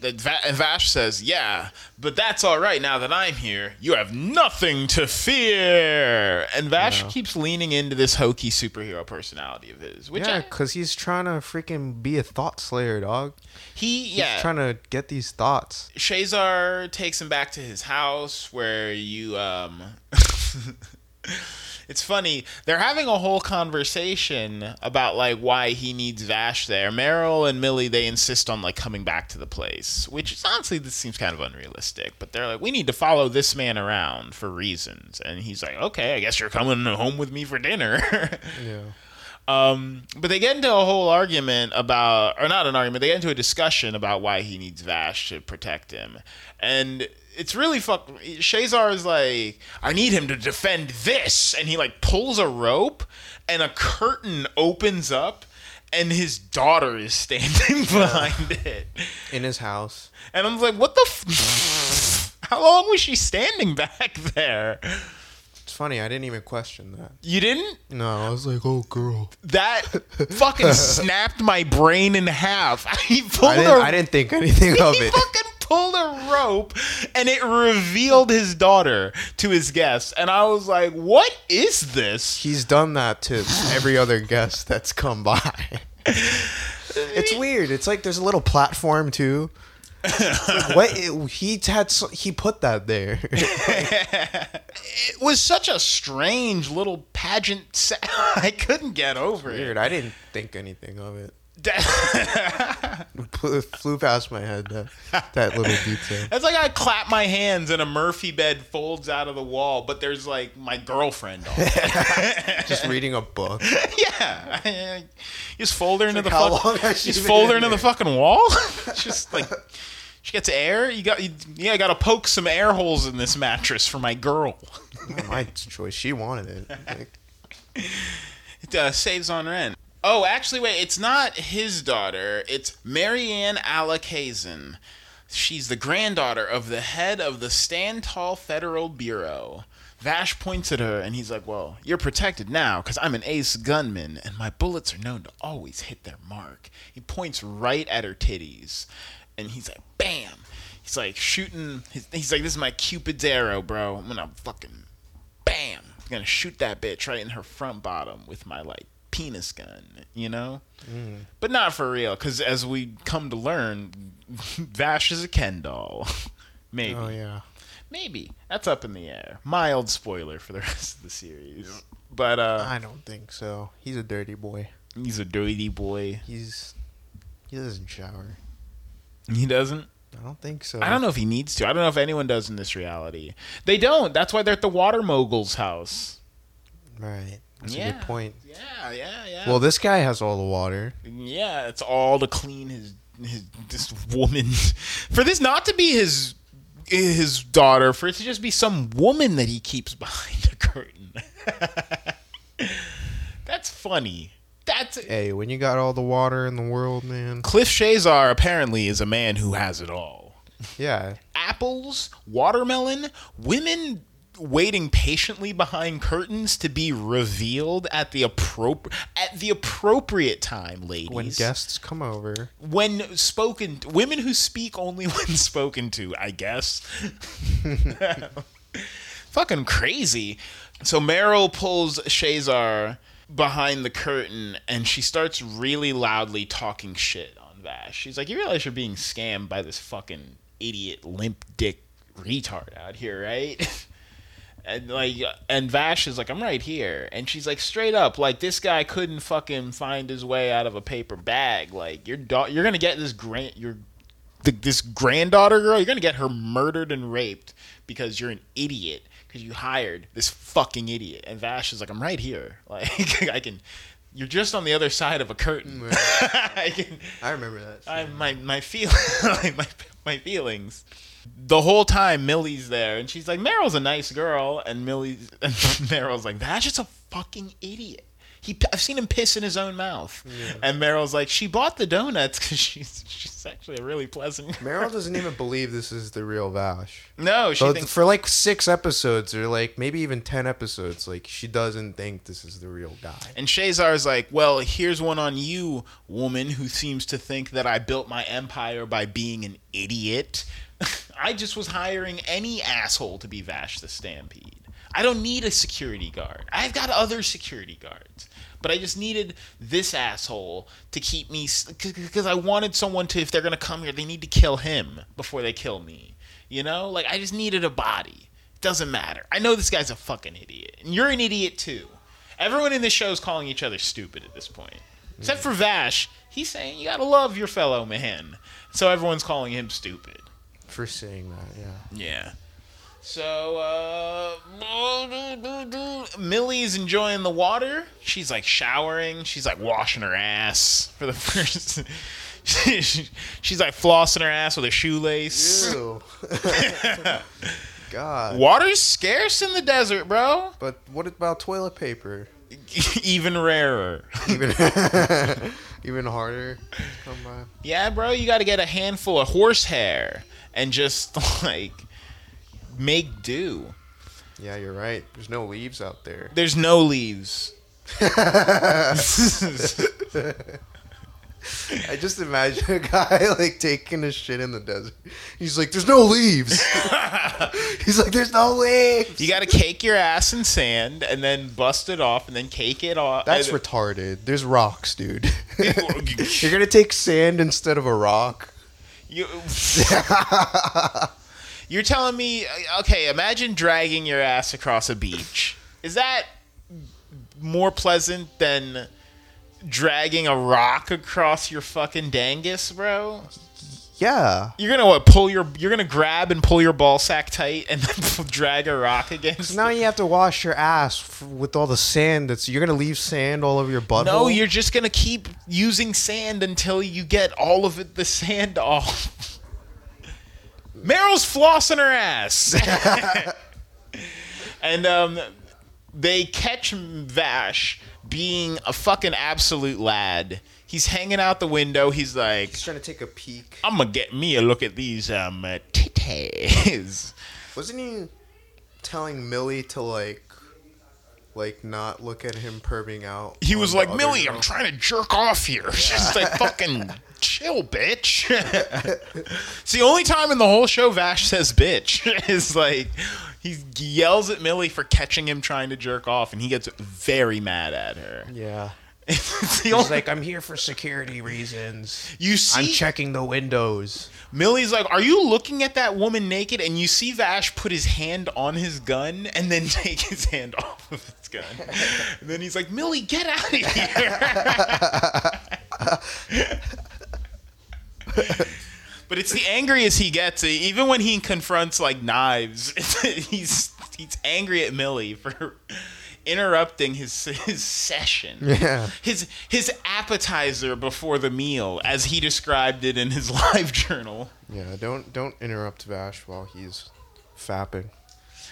That Va- and Vash says, "Yeah, but that's all right. Now that I'm here, you have nothing to fear." And Vash Yeah. keeps leaning into this hokey superhero personality of his, which Yeah, because he's trying to freaking be a thought slayer, dog. he He's yeah trying to get these thoughts. Shazar takes him back to his house where you um It's funny. They're having a whole conversation about like why he needs Vash there. Meryl and Millie they insist on like coming back to the place, which is honestly this seems kind of unrealistic. But they're like, we need to follow this man around for reasons, and he's like, okay, I guess you're coming home with me for dinner. Yeah. Um, but they get into a whole argument about, or not an argument, they get into a discussion about why he needs Vash to protect him. And it's really fuck. Shazar is like, I need him to defend this. And he like pulls a rope and a curtain opens up and his daughter is standing behind it. In his house. And I'm like, what the f- How long was she standing back there? It's funny, I didn't even question that. You didn't? No, I was like, oh girl. That fucking snapped my brain in half. He pulled I didn't, a I didn't think anything of it. fucking pulled a rope and it revealed his daughter to his guests. And I was like, what is this? He's done that to every other guest that's come by. It's weird. It's like there's a little platform too. Like, what he had? so- He put that there. It was such a strange little pageant. Sa- I couldn't get over Weird. it. I didn't think anything of it. Flew, flew past my head that that little detail. It's like I clap my hands and a Murphy bed folds out of the wall, but there's like my girlfriend on it. Just reading a book. yeah. I- just fold her into like, the how fuck- long has she Just fold her in into the fucking wall. just like she gets air. You got you, yeah. I got to poke some air holes in this mattress for my girl. My choice. She wanted it. Like, It uh, saves on rent. Oh, actually, wait. It's not his daughter. It's Marianne Alakazin. She's the granddaughter of the head of the Stand Tall Federal Bureau. Vash points at her and he's like, Well, you're protected now because I'm an ace gunman and my bullets are known to always hit their mark. He points right at her titties and he's like, Bam! He's like shooting. His, he's like, This is my Cupid's arrow, bro. I'm gonna fucking. Bam! I'm gonna shoot that bitch right in her front bottom with my like penis gun, you know? Mm. But not for real, because as we come to learn, Vash is a Ken doll. Maybe. Oh yeah. Maybe. That's up in the air. Mild spoiler for the rest of the series. But uh I don't think so. He's a dirty boy. he's a dirty boy. He's he doesn't shower. He doesn't? I don't think so. I don't know if he needs to. I don't know if anyone does in this reality. They don't. That's why they're at the water mogul's house. Right. That's a good point. Yeah, yeah, yeah. Well, this guy has all the water. Yeah, it's all to clean his his this woman for this not to be his his daughter, for it to just be some woman that he keeps behind a curtain. That's funny. That's Hey, when you got all the water in the world, man. Cliff Shazar apparently is a man who has it all. Yeah. Apples, watermelon, women waiting patiently behind curtains to be revealed at the appropri- at the appropriate time, ladies. When guests come over. when spoken women who speak only when spoken to i guess fucking crazy so meryl pulls shazar behind the curtain and she starts really loudly talking shit on vash she's like you realize you're being scammed by this fucking idiot limp dick retard out here right and like and Vash is like I'm right here. And she's like straight up like this guy couldn't fucking find his way out of a paper bag. Like your da- you're going to get this grand your the, this granddaughter girl you're going to get her murdered and raped because you're an idiot cuz you hired this fucking idiot. And Vash is like I'm right here. Like I can you're just on the other side of a curtain. I can I remember that. I, my my feel my my feelings. The whole time Millie's there, and she's like, "Meryl's a nice girl," and Millie's and Meryl's like, "That's just a fucking idiot." He, I've seen him piss in his own mouth, and Meryl's like, "She bought the donuts because she's she's actually a really pleasant." Meryl doesn't even believe this is the real Vash. no, she So thinks for like six episodes, or like maybe even ten episodes, like she doesn't think this is the real guy. And Shazar's like, well, here's one on you, woman who seems to think that I built my empire by being an idiot. I just was hiring any asshole to be Vash the Stampede. I don't need a security guard. I've got other security guards. But I just needed this asshole to keep me. Because I wanted someone to, if they're going to come here, they need to kill him before they kill me. You know? Like, I just needed a body. It doesn't matter. I know this guy's a fucking idiot. And you're an idiot too. Everyone in this show is calling each other stupid at this point. Except for Vash. He's saying you gotta love your fellow man. So everyone's calling him stupid. For saying that, yeah. Yeah. So, uh. Millie's enjoying the water. She's like showering. She's like washing her ass for the first. She's like flossing her ass with a shoelace. Ew. God. Water's scarce in the desert, bro. But what about toilet paper? Even rarer. Even even harder come by. Yeah, bro, you got to get a handful of horsehair and just like make do. Yeah, you're right. There's no leaves out there. There's no leaves. I just imagine a guy like taking a shit in the desert. He's like, "There's no leaves." He's like, "There's no leaves." You got to cake your ass in sand and then bust it off and then cake it off. That's retarded. There's rocks, dude. You're gonna take sand instead of a rock. You, you're telling me, okay, imagine dragging your ass across a beach. Is that more pleasant than dragging a rock across your fucking dangus, bro? Yeah. You're gonna what? Pull your? You're gonna grab and pull your ball sack tight and then drag a rock against. Now you have to wash your ass f- with all the sand. That's you're gonna leave sand all over your butt. no, you're just gonna keep using sand until you get all of it, the sand off. Meryl's flossing her ass, and um, they catch Vash being a fucking absolute lad. He's hanging out the window. He's like, He's trying to take a peek. I'm gonna get me a look at these um uh, titties. Wasn't he telling Millie to like, like not look at him perving out? He was like, Millie, girl? I'm trying to jerk off here. She's like, fucking chill, bitch. it's the only time in the whole show Vash says bitch. is like, he yells at Millie for catching him trying to jerk off, and he gets very mad at her. Yeah. He's only- like, I'm here for security reasons. you see, I'm checking the windows. Millie's like, "Are you looking at that woman naked?" And you see Vash put his hand on his gun and then take his hand off of his gun. And then he's like, "Millie, get out of here!" but it's the angriest he gets. Even when he confronts like knives, he's he's angry at Millie for interrupting his his session Yeah. his his appetizer before the meal, as he described it in his live journal. Yeah. Don't don't interrupt Vash while he's fapping.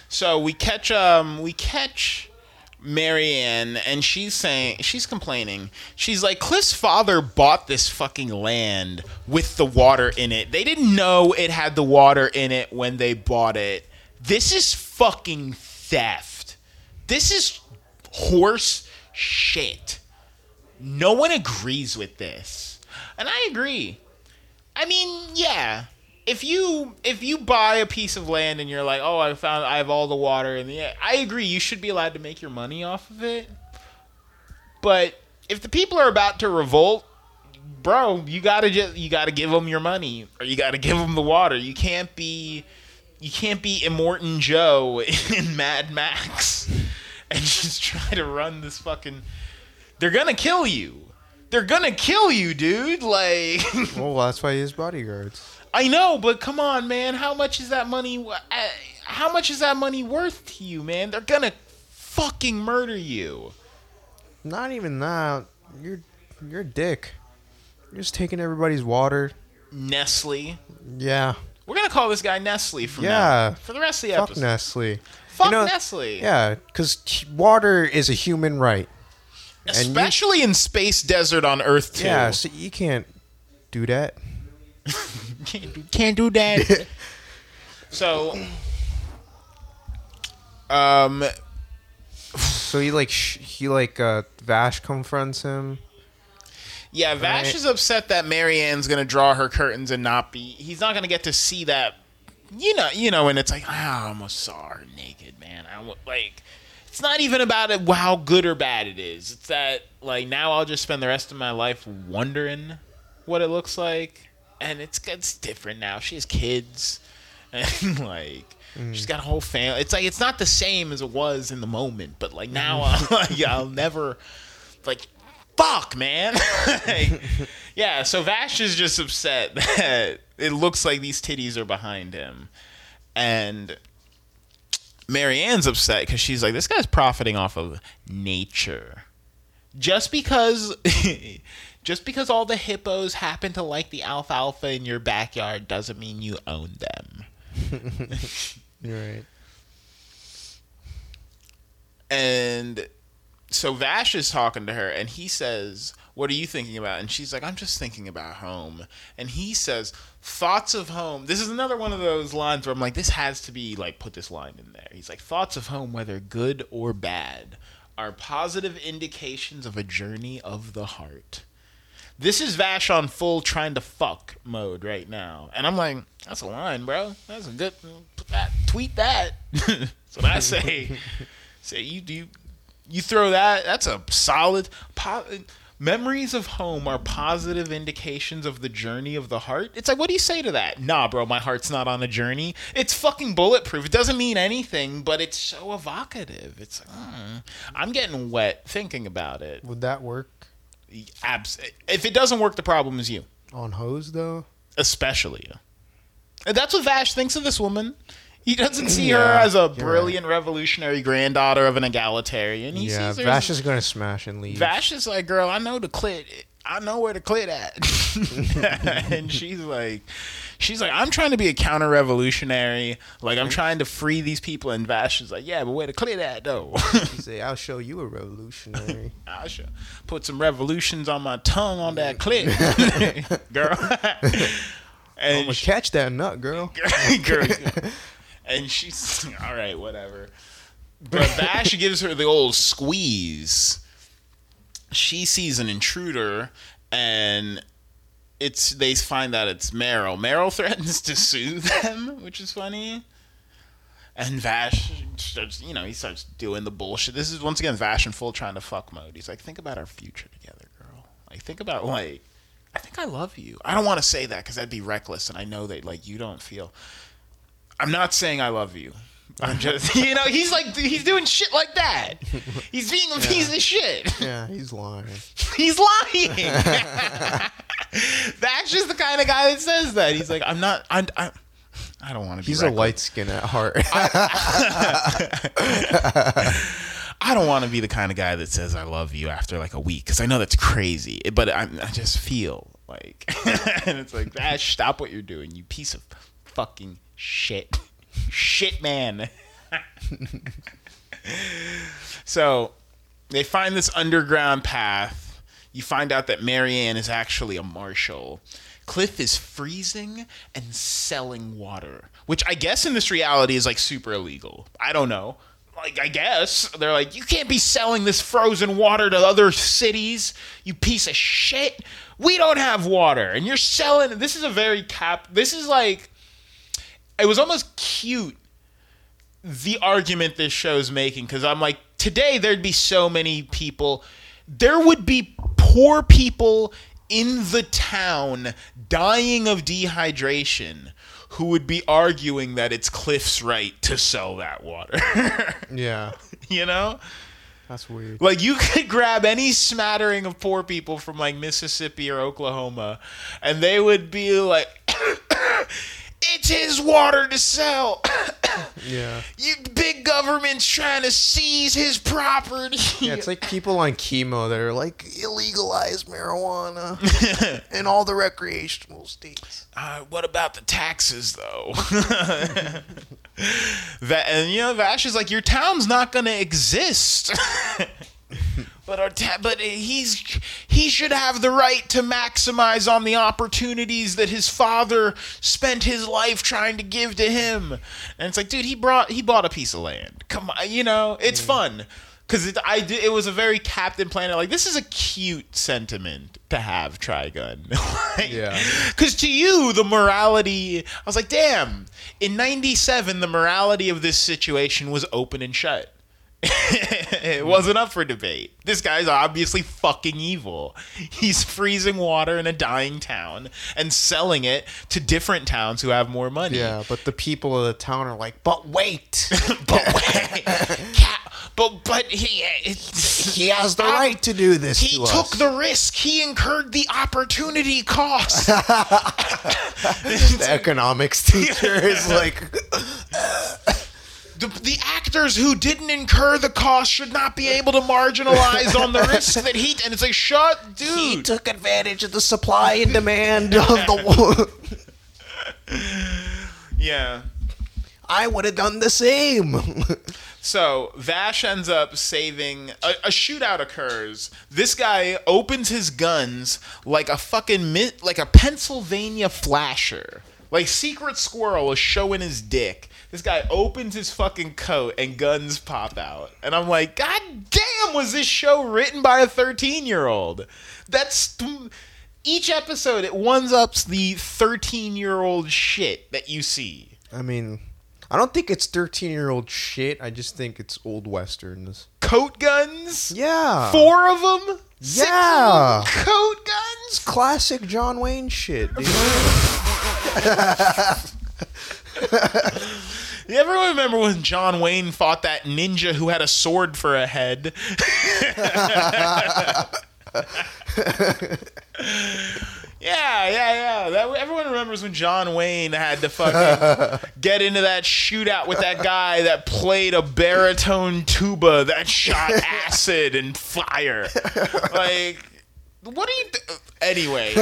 So we catch um we catch Marianne and she's saying she's complaining. She's like Cliff's father bought this fucking land with the water in it. They didn't know it had the water in it when they bought it. This is fucking theft. This is horse shit. No one agrees with this. And I agree. I mean, yeah. If you if you buy a piece of land and you're like, "Oh, I found I have all the water in the I agree, you should be allowed to make your money off of it. But if the people are about to revolt, bro, you got to just you got to give them your money or you got to give them the water. You can't be you can't be Immortan Joe in Mad Max and just try to run this fucking They're to kill you. They're to kill you, dude. Like Well, that's why he has bodyguards. I know, but come on, man. How much is that money? uh, How much is that money worth to you, man? They're gonna fucking murder you. Not even that. You're you're a dick. You're just taking everybody's water. Nestle. Yeah. We're gonna call this guy Nestle from Yeah. now for the rest of the Fuck episode. Nestle. Fuck You know- Nestle. Yeah, because water is a human right. And you- Especially in space desert on Earth too. Yeah, so you can't do that. can't do, can't do that. so, um, So he like sh- he like uh Vash confronts him. Yeah, Vash Right. is upset that Marianne's gonna draw her curtains and not be. He's not gonna get to see that. You know, you know, and it's like "Ah, I almost saw her naked, man. I like. It's not even about it, how good or bad it is. It's that like now I'll just spend the rest of my life wondering what it looks like, and it's it's different now. She has kids, and like she's got a whole family. It's like it's not the same as it was in the moment, but like now I'll, I'll never like fuck man. Like, yeah so vash is just upset that it looks like these titties are behind him. And marianne's upset because she's like this guy's profiting off of nature. Just because just because all the hippos happen to like the alfalfa in your backyard doesn't mean you own them. Right. and so Vash is talking to her, and he says, "What are you thinking about?" And she's like, "I'm just thinking about home." And he says, "Thoughts of home." This is another one of those lines where I'm like, "This has to be like put this line in there." He's like, "Thoughts of home, whether good or bad, are positive indications of a journey of the heart." This is Vash on full trying to fuck mode right now, and I'm like, "That's a line, bro. That's a good. Mm, put that, tweet that." That's what I say. Say you do you throw that that's a solid po- memories of home are positive indications of the journey of the heart. It's like what do you say to that? Nah bro my heart's not on a journey. It's fucking bulletproof. It doesn't mean anything but it's so evocative. It's like, mm, i'm getting wet thinking about it. Would that work? Abs- if it doesn't work the problem is you. On hose though? especially and that's what vash thinks of this woman he doesn't see her as a you're right. brilliant revolutionary granddaughter of an egalitarian he yeah, sees her Vash as is gonna smash and leave. Vash is like, girl, I know the clit. I know where to clear that. and she's like, she's like, I'm trying to be a counter revolutionary. Like, I'm trying to free these people. And Vash is like, yeah, but where to clear that though? He say, "I'll show you a revolutionary." I should put some revolutions on my tongue on that clip, girl. I'm gonna she, catch that nut, girl. girl, and she's all right, whatever. But Vash gives her the old squeeze. She sees an intruder, and it's they find out it's Meryl. Meryl threatens to sue them, which is funny. And Vash starts, you know, he starts doing the bullshit. This is once again Vash in full trying to fuck mode. He's like, think about our future together, girl. Like, think about like, I think I love you. I don't want to say that because that'd be reckless, and I know that like you don't feel. I'm not saying I love you. I'm just, you know, he's like he's doing shit like that. He's being a piece of shit. Yeah, he's lying. He's lying. That's just the kind of guy that says that. He's like, I'm not. I'm. I'm I don't want to be. He's a light skin at heart. I don't want to be the kind of guy that says I love you after like a week because I know that's crazy. But I, I just feel like, and it's like, ah, stop what you're doing, you piece of fucking shit, shit man. so they find this underground path. You find out that Marianne is actually a marshal. Cliff is freezing and selling water, which I guess in this reality is like super illegal. I don't know. Like, I guess they're like, you can't be selling this frozen water to other cities, you piece of shit. We don't have water, and you're selling. This is a very cap. This is like, it was almost cute the argument this show's making because I'm like, today there'd be so many people. There would be poor people in the town dying of dehydration who would be arguing that it's Cliff's right to sell that water. yeah, you know? that's weird. Like you could grab any smattering of poor people from like Mississippi or Oklahoma and they would be like it's his water to sell. Yeah, you big government's trying to seize his property. yeah. It's like people on chemo that are like illegalize marijuana in all the recreational states. uh, what about the taxes though? that and you know Vash is like your town's not gonna exist. but but he's he should have the right to maximize on the opportunities that his father spent his life trying to give to him. And it's like, dude, he brought he bought a piece of land. Come on, you know, it's fun. Cause it, I did, it was a very Captain Planet. Like this is a cute sentiment to have Trigun. Like, Yeah. Because to you, the morality, I was like, damn. In '97, the morality of this situation was open and shut. It wasn't up for debate. This guy's obviously fucking evil. He's freezing water in a dying town and selling it to different towns who have more money. Yeah, but the people of the town are like, but wait, but wait, Ca- but but he he has the right to do this He to took us. the risk. He incurred the opportunity cost. the economics teacher is like, the, the actors who didn't incur the cost should not be able to marginalize on the risk that he and it's like shut dude he took advantage of the supply and demand of the war. yeah I would have done the same. so vash ends up saving a, a shootout occurs this guy opens his guns like a fucking like a pennsylvania flasher like secret squirrel is showing his dick this guy opens his fucking coat and guns pop out and i'm like god damn was this show written by a 13 year old that's each episode it ones ups the 13 year old shit that you see I mean, I don't think it's 13 year old shit. I just think it's old westerns. coat guns Yeah. Four of them? Yeah. of them? Coat guns? Classic John Wayne shit, dude. You ever remember when John Wayne fought that ninja who had a sword for a head? yeah, yeah, yeah. That everyone remembers when John Wayne had to fucking get into that shootout with that guy that played a baritone tuba that shot acid and fire. Like What are you? Th- anyway.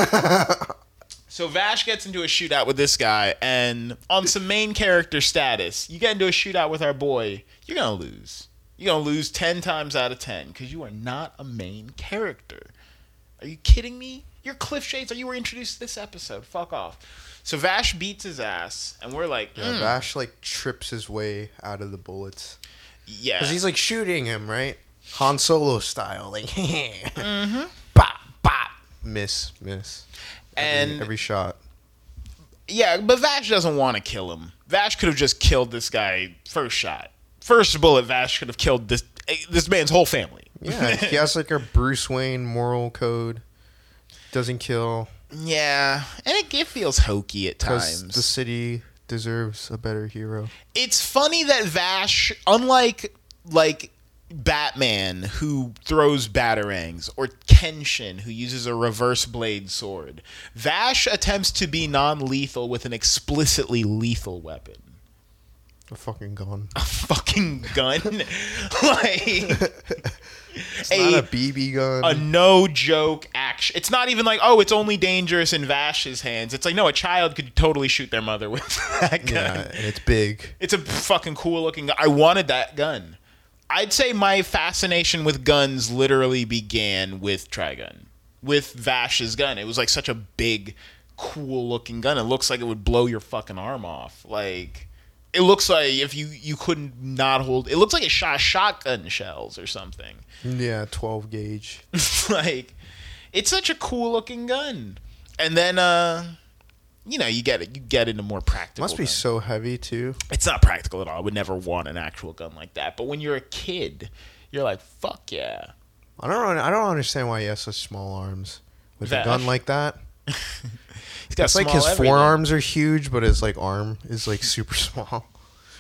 So Vash gets into a shootout with this guy, and on some main character status, you get into a shootout with our boy, you're gonna lose. You're gonna lose ten times out of ten because you are not a main character. Are you kidding me? You're Cliff Shades, or you were introduced to this episode. Fuck off. So Vash beats his ass, and we're like, Yeah, mm, Vash like trips his way out of the bullets yeah. because he's like shooting him right, Han Solo style, like mm-hmm. bop bop, miss miss, And every, every shot. yeah, but Vash doesn't want to kill him. Vash could have just killed this guy first shot. First bullet, Vash could have killed this eh, this man's whole family. Yeah, he has like a Bruce Wayne moral code. Doesn't kill Yeah, and it, it feels hokey at times. the city deserves a better hero. it's funny that Vash, unlike like Batman, who throws batarangs, or Kenshin, who uses a reverse blade sword, Vash attempts to be non-lethal with an explicitly lethal weapon. A fucking gun. A fucking gun, like It's a- not a BB gun. a no joke action. It's not even like, oh, it's only dangerous in Vash's hands. It's like, no, a child could totally shoot their mother with that gun. yeah, and it's big. It's a fucking cool looking gun. I wanted that gun. I'd say my fascination with guns literally began with Trigun, with Vash's gun. It was like such a big, cool looking gun. It looks like it would blow your fucking arm off. Like, it looks like if you you couldn't not hold. It looks like it shot shotgun shells or something. Yeah, 12 gauge. like it's such a cool looking gun and then uh you know you get it you get into more practical Must be guns. so heavy too. it's not practical at all i would never want an actual gun like that but when you're a kid you're like fuck yeah I don't. I don't understand why he has such small arms with Vash. a gun like that. he's got It's like his everything. forearms are huge, but his like arm is like super small.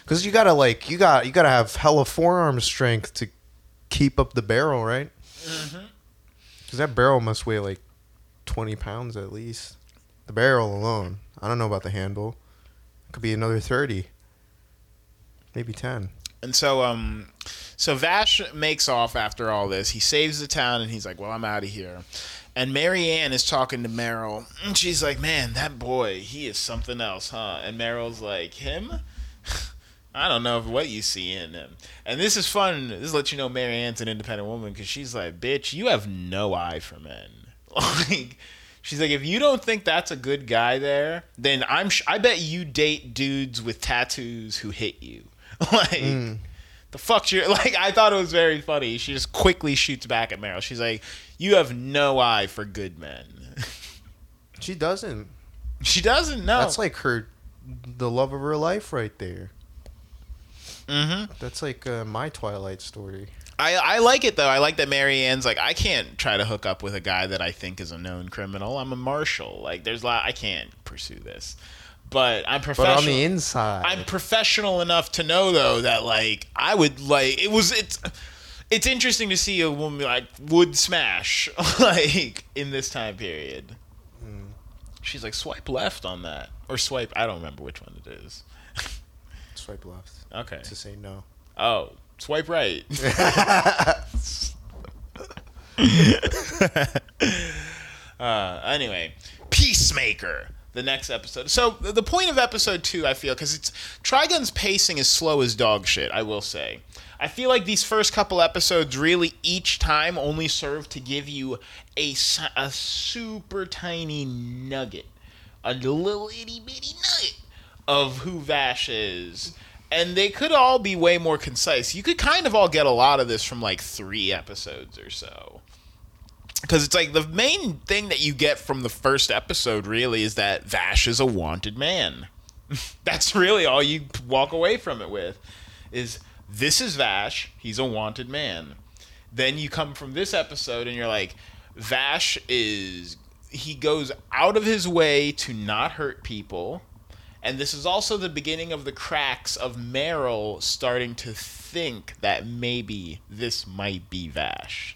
Because you gotta like you got you gotta have hella forearm strength to keep up the barrel, right? Mm-hmm. Because that barrel must weigh like twenty pounds at least. The barrel alone. I don't know about the handle. It Could be another thirty, maybe ten. and so um so vash makes off after all this he saves the town and he's like well i'm out of here and marianne is talking to meryl and she's like man that boy he is something else huh and meryl's like him I don't know what you see in him. And this is fun. This lets you know Marianne's an independent woman because she's like, bitch, you have no eye for men. Like, she's like, if you don't think that's a good guy there, then I'm. Sh- I bet you date dudes with tattoos who hit you. like, the fuck's your like? I thought it was very funny. She just quickly shoots back at Meryl. She's like, you have no eye for good men. She doesn't. she doesn't know. That's like her, the love of her life right there. mm-hmm. That's like uh, my Twilight story. I, I like it though. I like that Marianne's like I can't try to hook up with a guy that I think is a known criminal. I'm a marshal. Like there's a lot I can't pursue this. But I'm professional. But on the inside, I'm professional enough to know though that like I would like it was it's it's interesting to see a woman like would smash like in this time period. Hmm. She's like swipe left on that or swipe I don't remember which one it is. swipe left Okay. to say no. Oh, swipe right. uh, anyway, Peacemaker, the next episode. So the point of episode two, I feel, because it's Trigun's pacing is slow as dog shit. I will say. I feel like these first couple episodes really each time only serve to give you a, a super tiny nugget, a little itty bitty nugget of who Vash is. And they could all be way more concise. You could kind of all get a lot of this from like three episodes or so. Because it's like the main thing that you get from the first episode really is that Vash is a wanted man. That's really all you walk away from it with is this is Vash, he's a wanted man. Then you come from this episode and you're like Vash is he goes out of his way to not hurt people. And this is also the beginning of the cracks of Meryl starting to think that maybe this might be Vash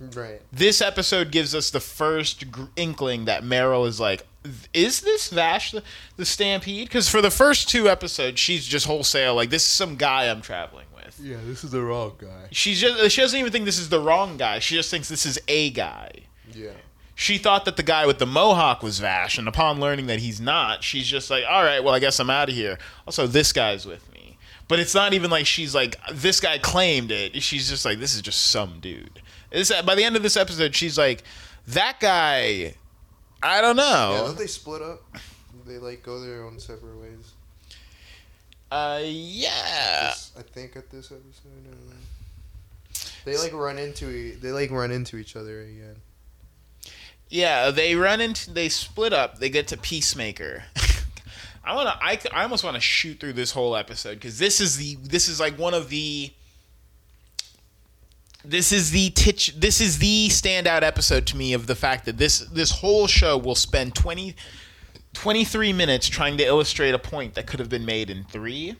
Right. this episode gives us the first gr- inkling that Meryl is like, is this Vash the, the Stampede? Because for the first two episodes, she's just wholesale like, this is some guy I'm traveling with. Yeah, this is the wrong guy. She's just she doesn't even think this is the wrong guy. She just thinks this is a guy. Yeah. She thought that the guy with the mohawk was Vash, and upon learning that he's not, she's just like, "All right, well, I guess I'm out of here." Also, this guy's with me, but it's not even like she's like, "This guy claimed it." She's just like, "This is just some dude." This by the end of this episode, she's like, "That guy, I don't know. Yeah, don't they split up? They like go their own separate ways. Uh, yeah. This- I think at this episode. I don't know. They like run into they like run into each other again. Yeah, they run into they split up. They get to Peacemaker. I want to I, I almost want to shoot through this whole episode cuz this is the this is like one of the this is the titch this is the standout episode to me of the fact that this this whole show will spend 20 23 minutes trying to illustrate a point that could have been made in 3.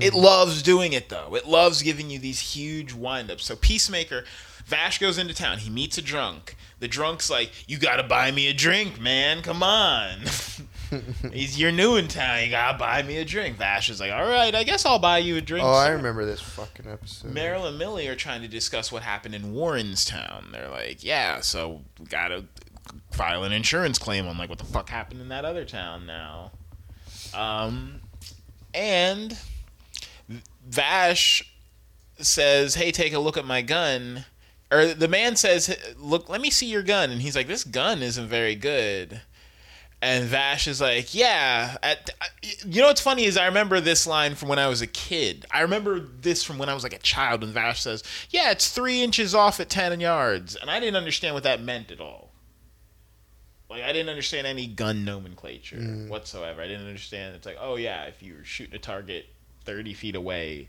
It hmm. loves doing it though. It loves giving you these huge windups. So Peacemaker, Vash goes into town. He meets a drunk. The drunk's like, "You gotta buy me a drink, man. Come on. He's you're new in town. You gotta buy me a drink." Vash is like, "All right, I guess I'll buy you a drink." Oh, I remember this fucking episode. Meryl and Millie are trying to discuss what happened in Warrenstown. They're like, "Yeah, so we gotta file an insurance claim on like what the fuck happened in that other town now." Um, and Vash says, "Hey, take a look at my gun." Or the man says, "Look, let me see your gun." And he's like, "This gun isn't very good." And Vash is like, "Yeah." At, you know what's funny is I remember this line from when I was a kid. I remember this from when I was like a child. When Vash says, "Yeah, it's three inches off at ten yards," and I didn't understand what that meant at all. Like I didn't understand any gun nomenclature mm. whatsoever. I didn't understand. It's like, oh yeah, if you're shooting a target thirty feet away,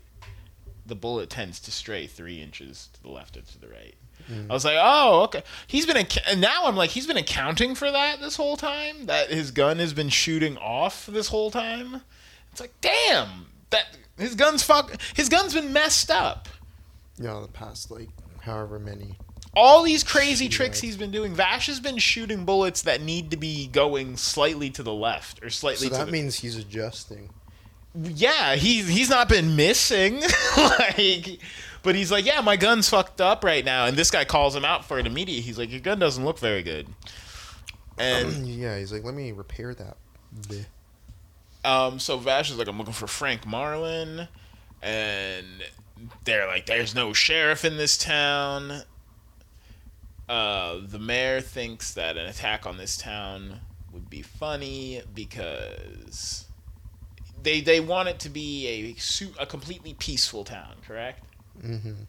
the bullet tends to stray three inches to the left or to the right. Mm. I was like, oh, okay. He's been, and now I'm like, he's been accounting for that this whole time. That his gun has been shooting off this whole time. It's like, damn, that his gun's fuck, his gun's been messed up. Yeah, the past like however many. All these crazy tricks he's been doing. Vash has been shooting bullets that need to be going slightly to the left or slightly So that the means he's adjusting. Yeah, he's he's not been missing, like, but he's like, yeah, my gun's fucked up right now, and this guy calls him out for it immediately. He's like, your gun doesn't look very good, and yeah, he's like, let me repair that. Bleh. um, so Vash is like, I'm looking for Frank Marlon, and they're like, there's no sheriff in this town. Uh, the mayor thinks that an attack on this town would be funny because they they want it to be a a completely peaceful town, correct? Mhm.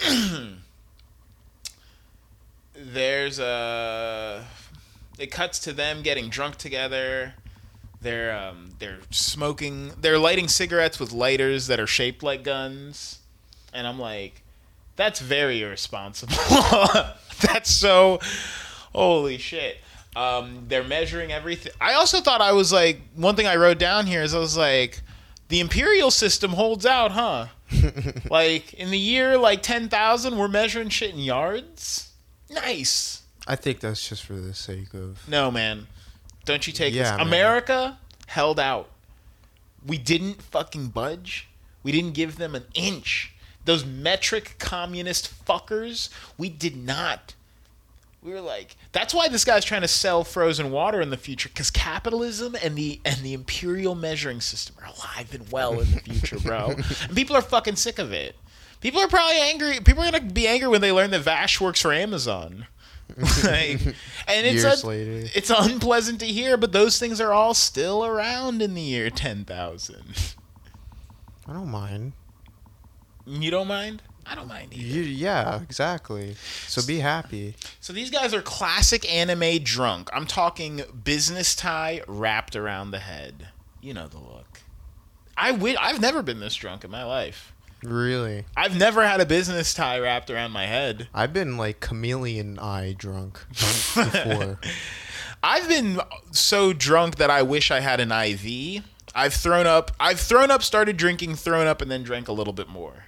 There's a it cuts to them getting drunk together. They're um, they're smoking. They're lighting cigarettes with lighters that are shaped like guns, and I'm like, that's very irresponsible. that's so holy shit. Um, they're measuring everything. I also thought I was like one thing I wrote down here is I was like, the imperial system holds out, huh? like in the year like ten thousand, we're measuring shit in yards. Nice. I think that's just for the sake of. No, man. Don't you take Yeah, this. man. America held out. We didn't fucking budge. We didn't give them an inch. Those metric communist fuckers, we did not. We were like, that's why this guy's trying to sell frozen water in the future, because capitalism and the and the imperial measuring system are alive and well in the future, bro. and people are fucking sick of it. People are probably angry. People are gonna be angry when they learn that Vash works for Amazon. like, and it's later. it's unpleasant to hear, but those things are all still around in the year 10,000. I don't mind. You don't mind? I don't mind either. Yeah, exactly. So be happy. So these guys are classic anime drunk. I'm talking business tie wrapped around the head. You know the look. I wi- I've never been this drunk in my life. Really. I've never had a business tie wrapped around my head. I've been like chameleon eye drunk before. I've been so drunk that I wish I had an IV. I've thrown up. I've thrown up, started drinking, thrown up, and then drank a little bit more.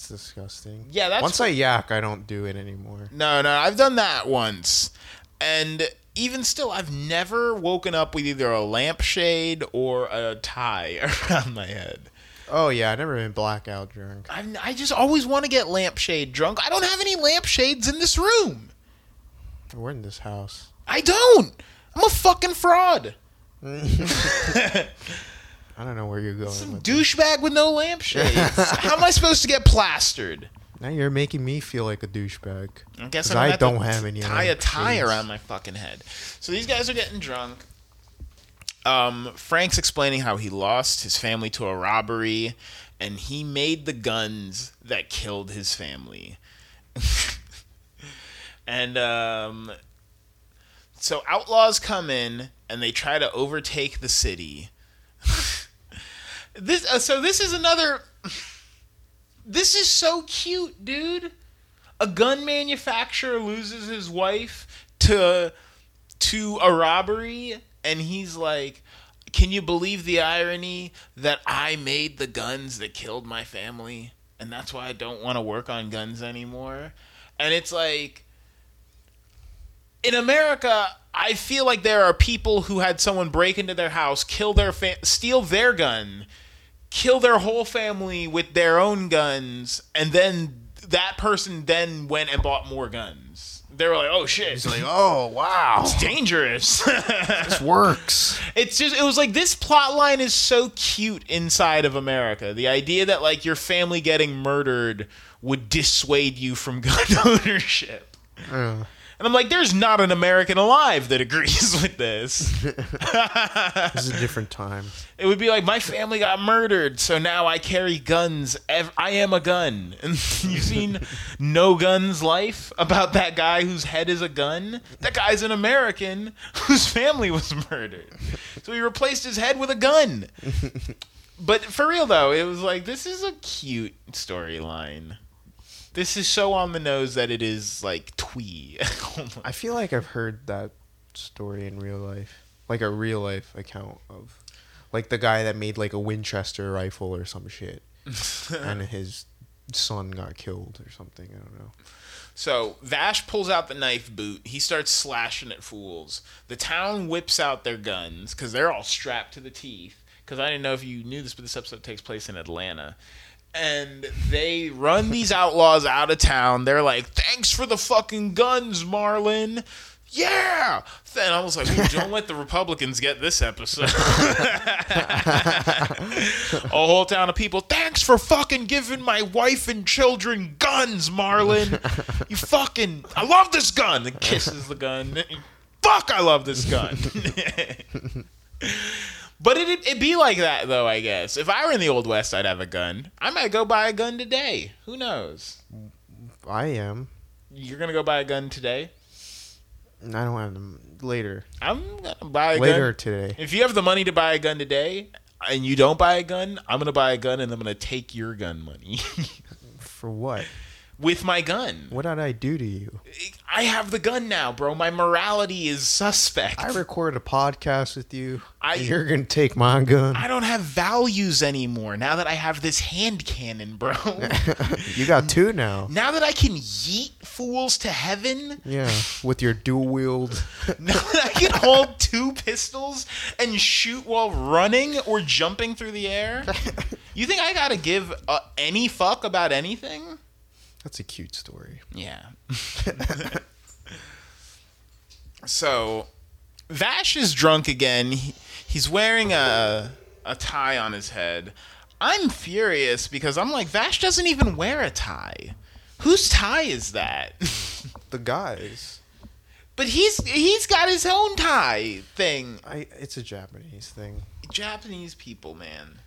It's disgusting. Yeah, that's Once I yak, I don't do it anymore. No, no, I've done that once. And even still, I've never woken up with either a lampshade or a tie around my head. Oh yeah, I never been blackout drunk. I, I just always want to get lampshade drunk. I don't have any lampshades in this room. We're in this house. I don't. I'm a fucking fraud. I don't know where you're going. Some with douchebag with no lampshades. How am I supposed to get plastered? Now you're making me feel like a douchebag. I guess I'm I gonna to don't have any Tie a tie around my fucking head. So these guys are getting drunk. Um, Frank's explaining how he lost his family to a robbery, and he made the guns that killed his family. and um, so outlaws come in and they try to overtake the city. this uh, so this is another. This is so cute, dude. A gun manufacturer loses his wife to to a robbery and he's like can you believe the irony that I made the guns that killed my family and that's why I don't want to work on guns anymore? And it's like in America, I feel like there are people who had someone break into their house, kill their fa- steal their gun, kill their whole family with their own guns, and then that person then went and bought more guns. They were like, "Oh shit, He's like, oh wow, it's dangerous." this works. it's just it was like this plot line is so cute inside of America. The idea that like your family getting murdered would dissuade you from gun ownership. Uh, And I'm like, there's not an American alive that agrees with this. this is a different time. It would be like my family got murdered, so now I carry guns. Ev- I am a gun. And you've seen No Guns Life about that guy whose head is a gun. That guy's an American whose family was murdered, so he replaced his head with a gun. But for real though, it was like this is a cute storyline. This is so on the nose that it is like twee. Oh I feel like I've heard that story in real life, like a real life account of, like the guy that made like a Winchester rifle or some shit, and his son got killed or something. I don't know. So Vash pulls out the knife boot. He starts slashing at fools. The town whips out their guns because they're all strapped to the teeth. Because I didn't know if you knew this, but this episode takes place in Atlanta. And they run these outlaws out of town. They're like, "Thanks for the fucking guns, Marlon." Yeah. Then I was like, "Ooh, "Don't let the Republicans get this episode." a whole town of people. Thanks for fucking giving my wife and children guns, Marlon. You fucking. I love this gun. And kisses the gun. Fuck, I love this gun. but it'd, it'd be like that, though, I guess. If I were in the Old West, I'd have a gun. I might go buy a gun today. Who knows? I am. You're going to go buy a gun today? I don't have them later. I'm going to buy a Later gun. today. If you have the money to buy a gun today, and you don't buy a gun, I'm going to buy a gun and I'm going to take your gun money. For what? With my gun. What did I do to you? I have the gun now, bro. My morality is suspect. I record a podcast with you. I- you're gonna take my gun. I don't have values anymore now that I have this hand cannon, bro. you got two now. now that I can yeet fools to heaven, Yeah, with your dual wield. now that I can hold two pistols and shoot while running or jumping through the air, you think I gotta give uh, any fuck about anything? That's a cute story. Yeah. so, Vash is drunk again. He, he's wearing a a tie on his head. I'm furious because I'm like Vash doesn't even wear a tie. Whose tie is that? The guys. but he's he's got his own tie thing. I. It's a Japanese thing. Japanese people, man.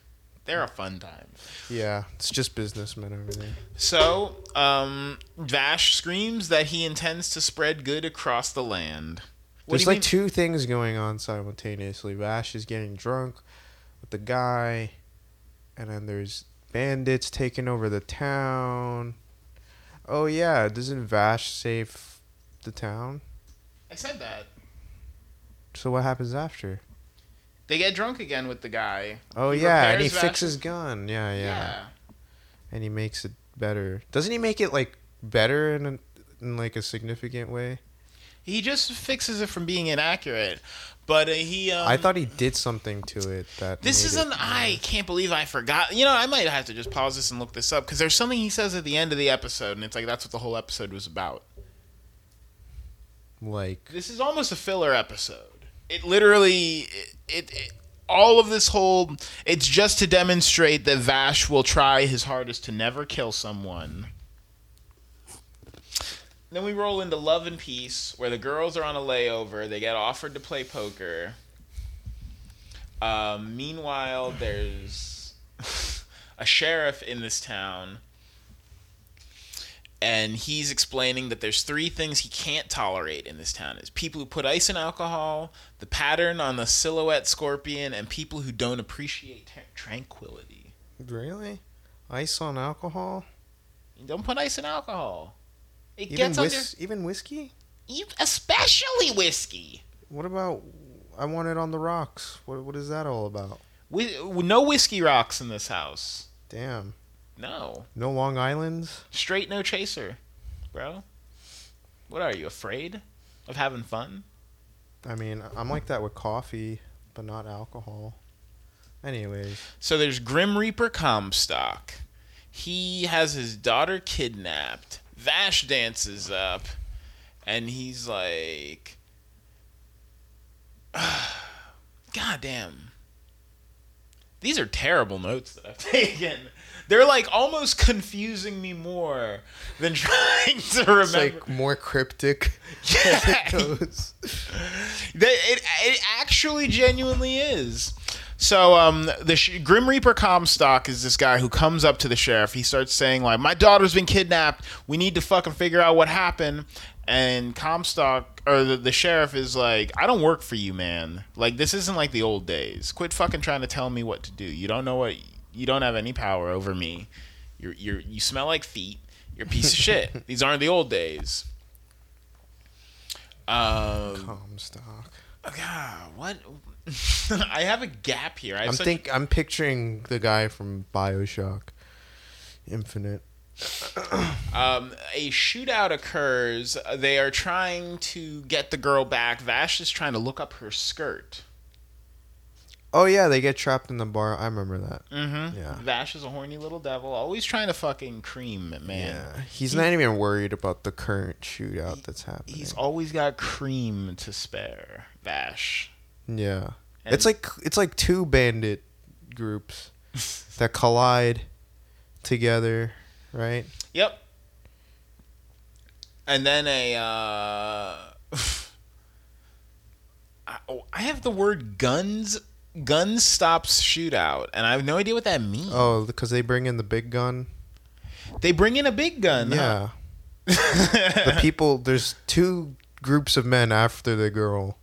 They're a fun time. Yeah, it's just businessmen over there. So, um, Vash screams that he intends to spread good across the land. What There's like mean- two things going on simultaneously. Vash is getting drunk with the guy, and then there's bandits taking over the town. Oh yeah, doesn't Vash save the town? I said that. So what happens after? They get drunk again with the guy. Oh He yeah, and he repairs fixes gun. Yeah, yeah, Yeah. and he makes it better. Doesn't he make it like better in, a, in like a significant way? He just fixes it from being inaccurate. But uh, he. Um, I thought he did something to it that. This is an. I can't believe I forgot. You know, I might have to just pause this and look this up because there's something he says at the end of the episode, and it's like that's what the whole episode was about. like This is almost a filler episode. It literally, it, it, all of this whole, it's just to demonstrate that Vash will try his hardest to never kill someone. Then we roll into Love and Peace, where the girls are on a layover. They get offered to play poker. Um, meanwhile, there's a sheriff in this town and he's explaining that there's three things he can't tolerate in this town is people who put ice in alcohol the pattern on the silhouette scorpion and people who don't appreciate tra- tranquility really ice on alcohol. you don't put ice in alcohol it Even gets whis- even whiskey. under e- especially whiskey What about I want it on the rocks? What what is that all about? Whi- no whiskey rocks in this house Damn. No No Long Island's. straight no chaser bro what are you afraid of having fun I mean, I'm like that with coffee, but not alcohol. Anyways, So there's Grim Reaper Comstock. He has his daughter kidnapped. Vash dances up, and he's like, God damn. These are terrible notes that I've taken. They're like almost confusing me more than trying to remember. it's like more cryptic Yeah. it it, it actually genuinely is. So um, the sh- Grim Reaper Comstock is this guy who comes up to the sheriff. He starts saying like, "My daughter's been kidnapped. We need to fucking figure out what happened." And Comstock or the, the sheriff is like, "I don't work for you, man. Like this isn't like the old days. Quit fucking trying to tell me what to do. You don't know what. You don't have any power over me. You're you're you smell like feet. You're a piece of shit. These aren't the old days." Um, Comstock. God, what? I have a gap here. I I'm such- think I'm picturing the guy from Bioshock Infinite. um, a shootout occurs. They are trying to get the girl back. Vash is trying to look up her skirt. Oh yeah, they get trapped in the bar. I remember that. Mm-hmm. Yeah. Vash is a horny little devil, always trying to fucking cream, man. Yeah, he's not even worried about the current shootout that's happening. He's always got cream to spare. Vash. yeah, And- it's like it's like two bandit groups that collide together, right? Yep. And then a. Uh, I, oh, I have the word guns. Guns stops shootout, and I have no idea what that means. Oh, because they bring in the big gun. They bring in a big gun. Yeah, huh? the people. There's two groups of men after the girl,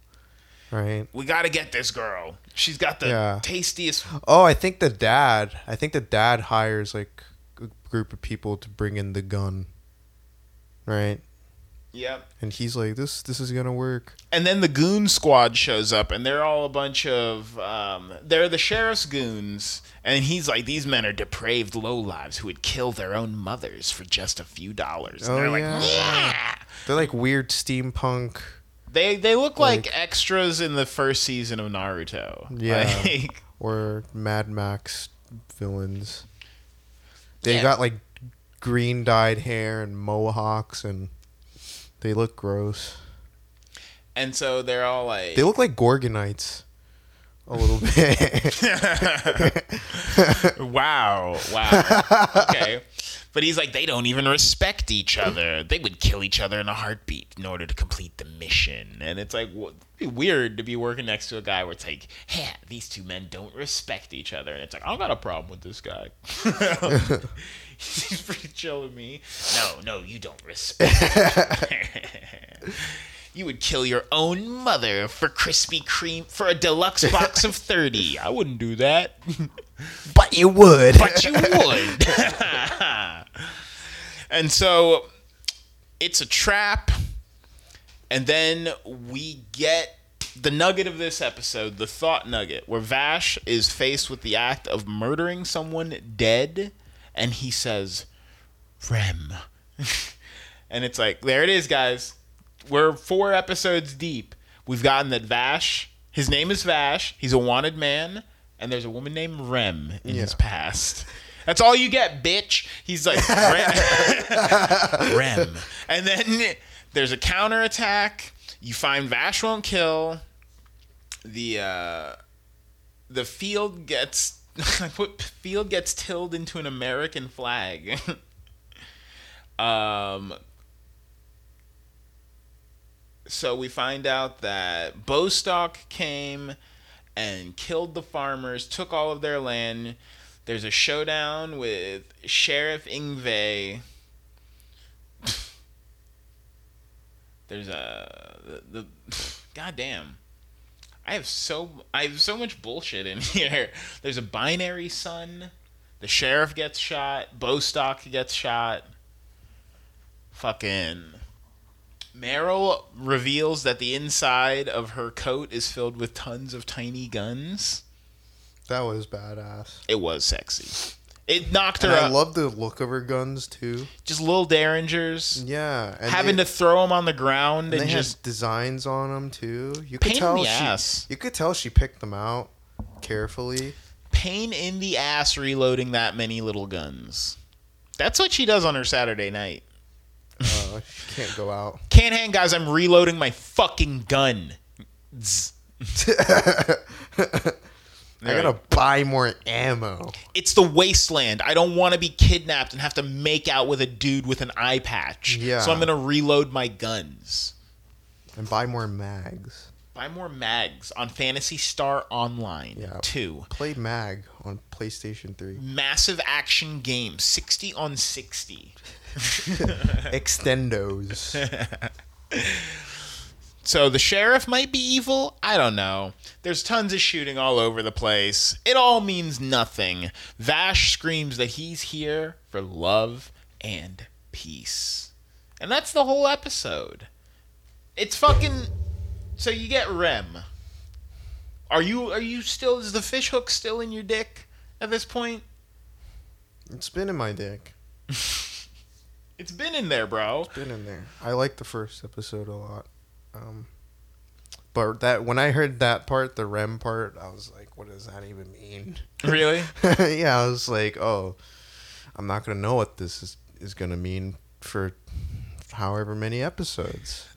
right? we got to get this girl. She's got the Yeah. tastiest. Oh, I think the dad. I think the dad hires like a group of people to bring in the gun, right? Yep. And he's like, "This, this is gonna work." And then the goon squad shows up, and they're all a bunch of. Um, they're the sheriff's goons, and he's like, "These men are depraved lowlives who would kill their own mothers for just a few dollars." And Oh, they're like, yeah. "Yeah." They're like weird steampunk. They they look like, Like- extras in the first season of Naruto. Yeah. Like, or Mad Max villains. They Yeah. got like green dyed hair and mohawks, and they look gross. and so they're all like, They look like Gorgonites a little bit. wow, wow, okay. But he's like, they don't even respect each other. They would kill each other in a heartbeat in order to complete the mission. And it's like, what, it'd be weird to be working next to a guy where it's like, hey, these two men don't respect each other. And it's like, I don't got a problem with this guy. he's pretty chill with me. No, no, you don't respect. You would kill your own mother for Krispy Kreme for a deluxe box of 30. I wouldn't do that. but you would. but you would. and so it's a trap. And then we get the nugget of this episode, the thought nugget, where Vash is faced with the act of murdering someone dead, and he says, Rem. and it's like, there it is, guys. we're four episodes deep. We've gotten that Vash. His name is Vash. He's a wanted man, and there's a woman named Rem in his past. That's all you get, bitch. He's like Rem. Rem. And then there's a counterattack. You find Vash won't kill. The uh the field gets I put field gets tilled into an American flag. um so we find out that Bostock came and killed the farmers, took all of their land. There's a showdown with Sheriff Ingve. There's a the, the goddamn. I have so I have so much bullshit in here. There's a binary son. The sheriff gets shot. Bostock gets shot. Fucking. Meryl reveals that the inside of her coat is filled with tons of tiny guns. That was badass. It was sexy. It knocked her And I up. love the look of her guns too. just little derringers Yeah, and having they, to throw them on the ground and and they just designs on them too. You Pain could in tell the she, ass. you could tell she picked them out carefully. pain in the ass reloading that many little guns. That's what she does on her Saturday night. Uh, she can't go out. Can't hang, guys. I'm reloading my fucking gun. Zzz. I gotta buy more ammo It's the wasteland. I don't want to be kidnapped and have to make out with a dude with an eye patch. Yeah. So I'm gonna reload my guns. and buy more mags. Buy more mags on Phantasy Star Online Yeah. 2. Play mag on PlayStation 3. Massive action game, 60 on 60. Extendos. So the sheriff might be evil? I don't know. There's tons of shooting all over the place. It all means nothing. Vash screams that he's here for love and peace. And that's the whole episode. It's fucking So you get Rem. Are you are you still is the fish hook still in your dick at this point? it's been in my dick. It's been in there, bro. It's been in there. I like the first episode a lot. Um, but that when I heard that part, the REM part, I was like, "What does that even mean?" Really? yeah, I was like, "Oh, I'm not gonna know what this is is gonna mean for however many episodes."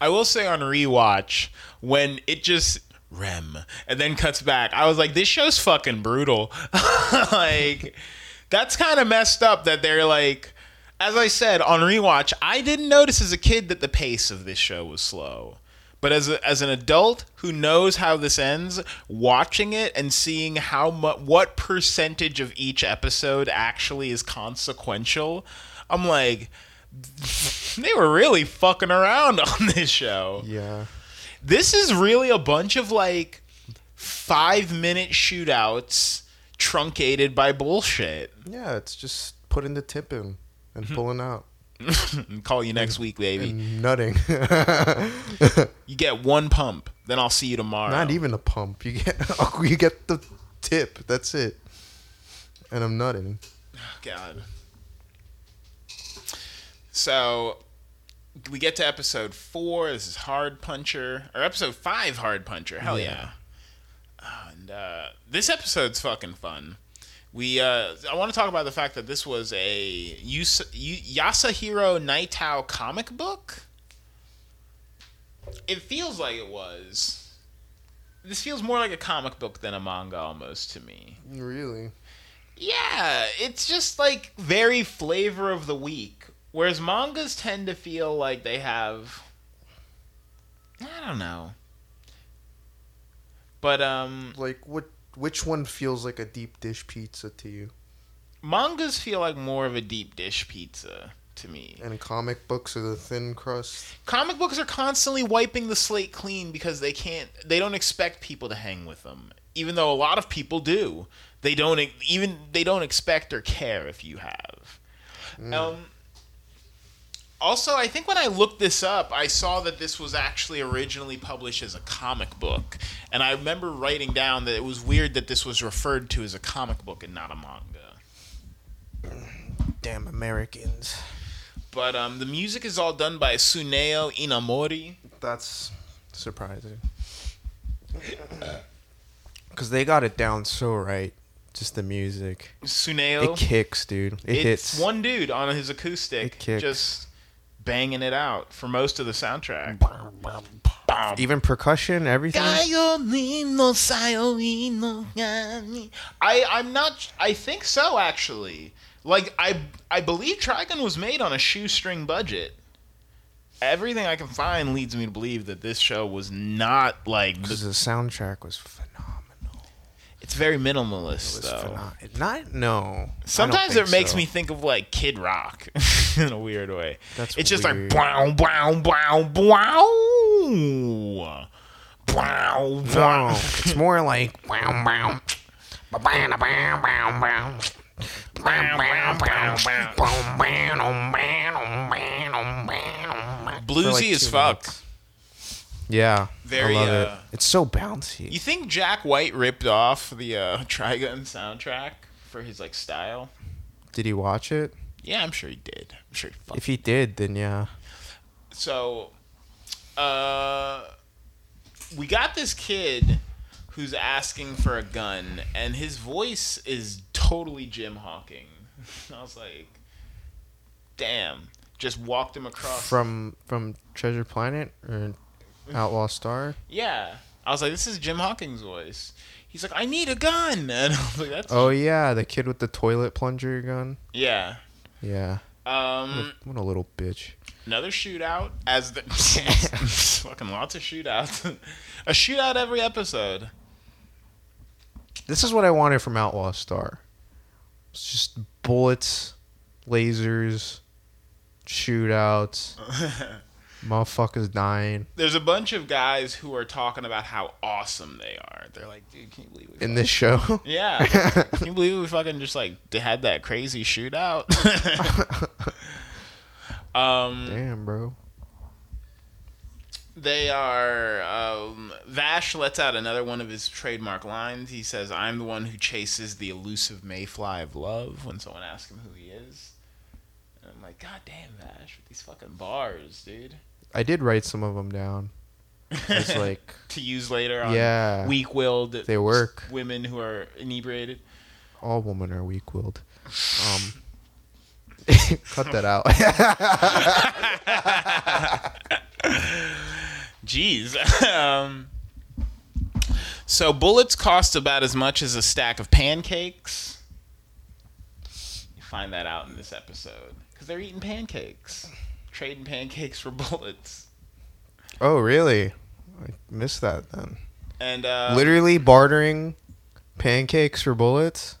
I will say on rewatch when it just rem and then cuts back, I was like, this show's fucking brutal. like that's kind of messed up that they're like as I said on rewatch, I didn't notice as a kid that the pace of this show was slow. But as a, as an adult who knows how this ends, watching it and seeing how much what percentage of each episode actually is consequential, I'm like they were really fucking around on this show. Yeah, This is really a bunch of like five minute shootouts truncated by bullshit. yeah, it's just putting the tip in and pulling out Call you next week, baby. and nutting. You get one pump, then I'll see you tomorrow. Not even a pump. You get you get the tip. That's it. And I'm nutting. God. So we get to episode four. This is Hard Puncher, or episode five, Hard Puncher. Hell yeah! Yeah. And uh, this episode's fucking fun. We uh, I want to talk about the fact that this was a Yus- Y- Yasuhiro Nightow comic book. It feels like it was. This feels more like a comic book than a manga almost to me. Really? Yeah, it's just like very flavor of the week. Whereas mangas tend to feel like they have I don't know. But um Like what? Which one feels like a deep dish pizza to you? mangas feel like more of a deep dish pizza to me. And comic books are the thin crust. Comic books are constantly wiping the slate clean because they can't they don't expect people to hang with them. Even though a lot of people do. They don't even they don't expect or care if you have. Um also, I think when I looked this up, I saw that this was actually originally published as a comic book. And I remember writing down that it was weird that this was referred to as a comic book and not a manga. Damn Americans. But um, the music is all done by Tsuneo Imahori. That's surprising. Because they got it down so right. Just the music. Tsuneo. It kicks, dude. It it's hits. one dude on his acoustic It kicks. just banging it out for most of the soundtrack. Even percussion, everything. I I'm not I think so actually. Like I I believe Trigun was made on a shoestring budget. Everything I can find leads me to believe that this show was not like Because the soundtrack was phenomenal. It's very minimalist though. phenomenal. Not no. Sometimes it makes so. me think of like Kid Rock in a weird way. That's it's just like wow wow wow wow. Wow, No, it's more like wow wow. Um, bam, um, bam. Bluesy like as fuck. minutes. Yeah, Very, I love uh, it. It's so bouncy. You think Jack White ripped off the uh, Trigun soundtrack for his like style? Did he watch it? Yeah, I'm sure he did. I'm sure he fucking If he did, then yeah. so uh we got this kid who's asking for a gun and his voice is totally Jim Hawking. I was like damn. Just walked him across From from Treasure Planet or Outlaw Star. Yeah. I was like this is Jim Hawking's voice. He's like I need a gun and I was like that's Oh yeah, the kid with the toilet plunger gun. yeah. Yeah. Um What a little bitch. another shootout as the fucking lots of shootouts. a shootout every episode. This is what I wanted from Outlaw Star. It's just bullets, lasers, shootouts, motherfuckers dying. There's a bunch of guys who are talking about how awesome they are. They're like, dude, can you believe we In this show. Yeah. can you believe we fucking just like had that crazy shootout? um Damn, bro. They are. Um, Vash lets out another one of his trademark lines. He says, "I'm the one who chases the elusive mayfly of love." When someone asks him who he is, and I'm like, "God damn, Vash, with these fucking bars, dude." I did write some of them down. It's like, to use later on yeah, weak-willed they work. women who are inebriated. All women are weak-willed. Um, cut that out. Jeez. um, so bullets cost about as much as a stack of pancakes. You find that out in this episode because they're eating pancakes, trading pancakes for bullets, oh, really? I missed that then. and uh, Literally bartering pancakes for bullets.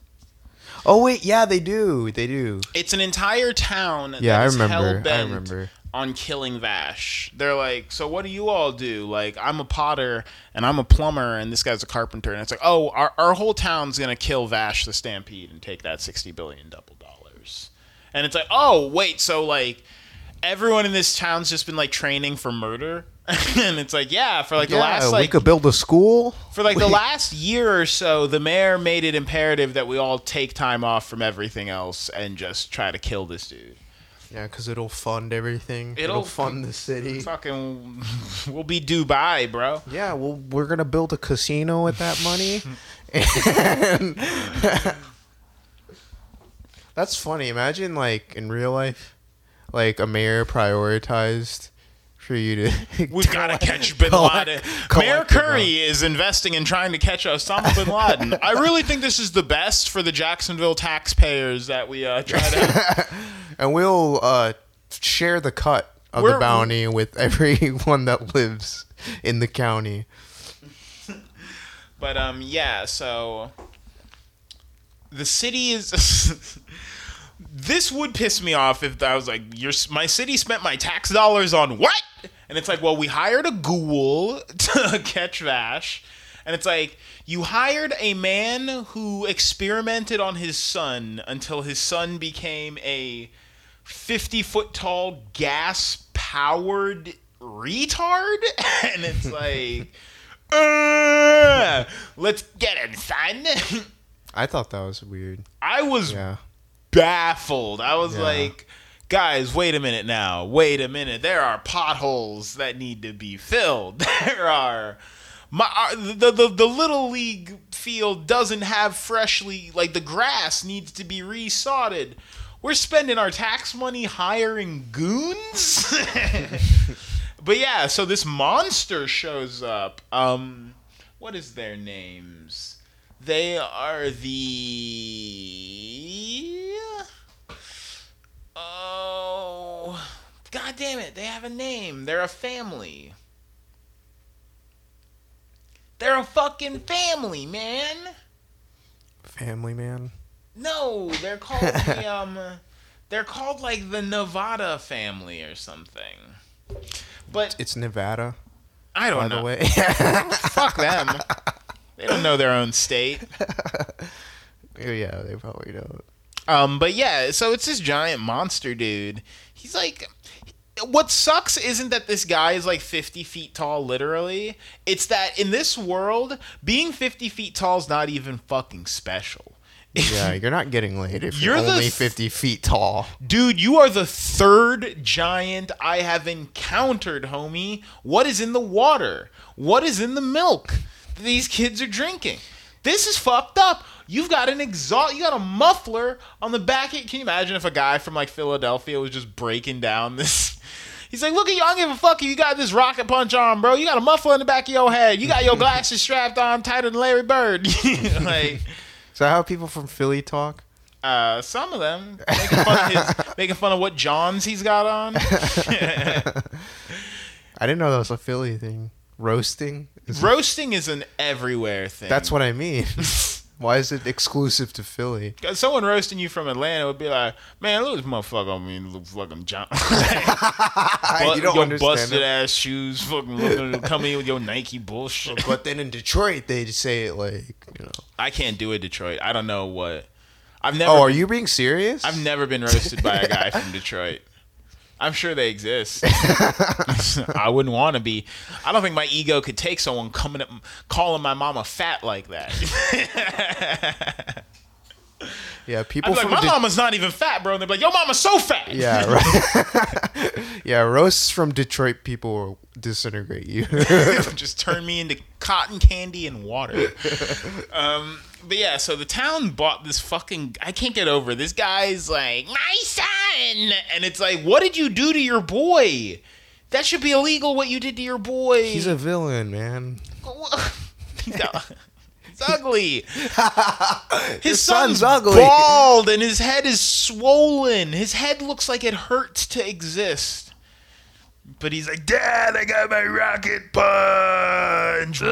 Oh wait, yeah, they do. They do. it's an entire town. Yeah, I remember. I remember. on killing Vash. They're like, so what do you all do? Like, I'm a potter and I'm a plumber and this guy's a carpenter. And it's like, oh, our, our whole town's going to kill Vash the Stampede and take that 60 billion double dollars. And it's like, oh, wait, so like everyone in this town's just been like training for murder? and it's like, yeah, for like the yeah, last we like could build a school. for like the last year or so, the mayor made it imperative that we all take time off from everything else and just try to kill this dude. Yeah, because it'll fund everything. It'll, It'll- fund the city. Fucking, we'll be Dubai, bro. Yeah, well, we're gonna build a casino with that money, and that's funny. Imagine like in real life, like a mayor prioritized for you to. We've got to catch Bin collect- Laden. collect Mayor Curry is investing in trying to catch Osama bin Laden. I really think this is the best for the Jacksonville taxpayers that we uh, try to. and we'll uh, share the cut of We're- the bounty with everyone that lives in the county. But um, yeah. So the city is. this would piss me off if I was like, "Your my city spent my tax dollars on what?" And it's like, "Well, we hired a ghoul to catch Vash." And it's like, you hired a man who experimented on his son until his son became a 50 foot tall gas powered retard. And it's like, uh, let's get him, son. I thought that was weird. I was Yeah. Baffled. I was Yeah. like, guys, wait a minute now. Wait a minute. There are potholes that need to be filled. There are my uh, the, the the little league field doesn't have freshly like the grass needs to be resodded. We're spending our tax money hiring goons. but yeah, so this monster shows up. Um what is their names? They are the Oh, god damn it! They have a name. They're a family. They're a fucking family, man. Family man. No, they're called the um, they're called like the Nevada family or something. But It's Nevada, I don't the know. way. Fuck them. They don't know their own state. yeah, they probably don't. Um, but yeah, so it's this giant monster dude. He's like, what sucks isn't that this guy is like 50 feet tall, literally. It's that in this world, being 50 feet tall is not even fucking special. Yeah, you're not getting laid if you're, You're only th- 50 feet tall. Dude, you are the third giant I have encountered, homie. What is in the water? What is in the milk that these kids are drinking? This is fucked up. You've got an exhaust, you got a muffler on the back. Can you imagine if a guy from like Philadelphia was just breaking down this? He's like, look at you, I don't give a fuck if you got this rocket punch on, bro. You got a muffler in the back of your head. You got your glasses strapped on tighter than Larry Bird. like, Is that how people from Philly talk? uh, some of them making fun of his, making fun of what Johns he's got on. I didn't know that was a Philly thing. Roasting? Is- Roasting is an everywhere thing. That's what I mean. Why is it exclusive to Philly? 'Cause someone roasting you from Atlanta would be like, "Man, look at this motherfucker. I mean, look fucking John. you don't your understand busted it. ass shoes, fucking looking, coming in with your Nike bullshit. But then in Detroit, they say it like, you know. I can't do it, Detroit. I don't know what. I've never. Oh, are you being serious? I've never been roasted by a guy from Detroit. I'm sure they exist. I wouldn't want to be. I don't think my ego could take someone coming up, calling my mama fat like that. Yeah, people like, from my De- mama's not even fat, bro. And they're like, your mama's so fat. Yeah, right. yeah, roasts from Detroit people will disintegrate you. just turn me into cotton candy and water. Um, but yeah, so the town bought this fucking. I can't get over. it. This guy's like my son, and it's like, what did you do to your boy? That should be illegal. What you did to your boy. He's a villain, man. he's, he's ugly. His son's, son's ugly. bald, and his head is swollen. His head looks like it hurts to exist. But he's like, Dad, I got my rocket punch.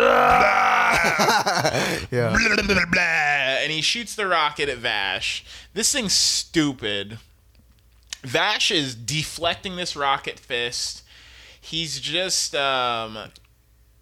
Yeah. blah, blah, blah. And he shoots the rocket at Vash. This thing's stupid. Vash is deflecting this rocket fist. He's just um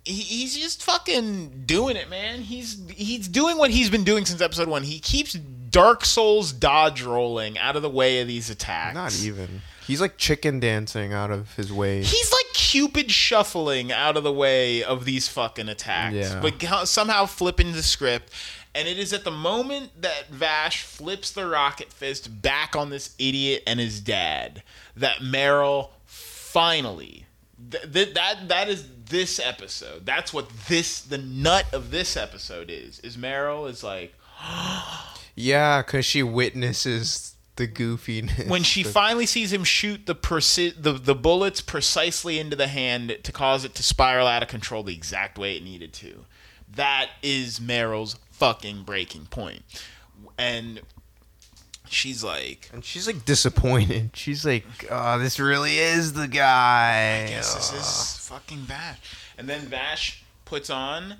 he, he's just fucking doing it, man. He's he's doing what he's been doing since episode 1. He keeps Dark Souls dodge rolling out of the way of these attacks. Not even. He's like chicken dancing out of his way. He's like Cupid shuffling out of the way of these fucking attacks, Yeah. but somehow flipping the script. And it is at the moment that Vash flips the rocket fist back on this idiot and his dad that Meryl finally. Th- th- that that is this episode. That's what this the nut of this episode is. Is Meryl is like Yeah, because she witnesses the goofiness. when she the- finally sees him shoot the, preci- the the bullets precisely into the hand to cause it to spiral out of control the exact way it needed to. That is Meryl's fucking breaking point. And she's like, And she's like disappointed. She's like, "Oh, this really is the guy." I guess this is fucking Vash. And then Vash puts on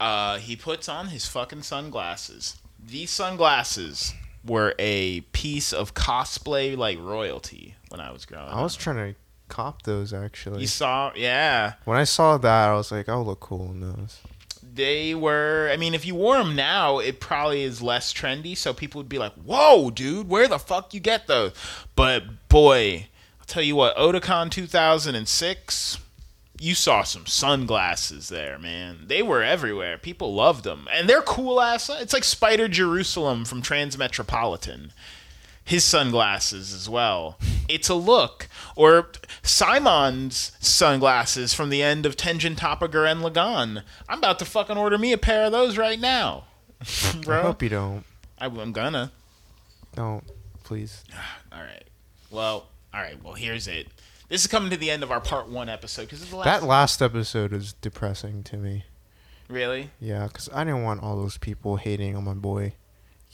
uh he puts on his fucking sunglasses. These sunglasses were a piece of cosplay like royalty when I was growing up. I was trying to cop those actually. You saw, yeah. When I saw that, I was like, "I'll look cool in those." They were. I mean, if you wore them now, it probably is less trendy. So people would be like, "Whoa, dude, where the fuck you get those?" But boy, I'll tell you what, Otakon 2006, you saw some sunglasses there, man. They were everywhere. People loved them, and they're cool ass. It's like Spider Jerusalem from Transmetropolitan. His sunglasses as well. It's a look. Or Simon's sunglasses from the end of Tengen Toppa and Lagann. I'm about to fucking order me a pair of those right now. Bro. I hope you don't. I, I'm gonna. Don't, please. All right. Well, all right. Well, here's it. This is coming to the end of our part one episode because last. That last episode is depressing to me. really? Yeah, because I didn't want all those people hating on my boy.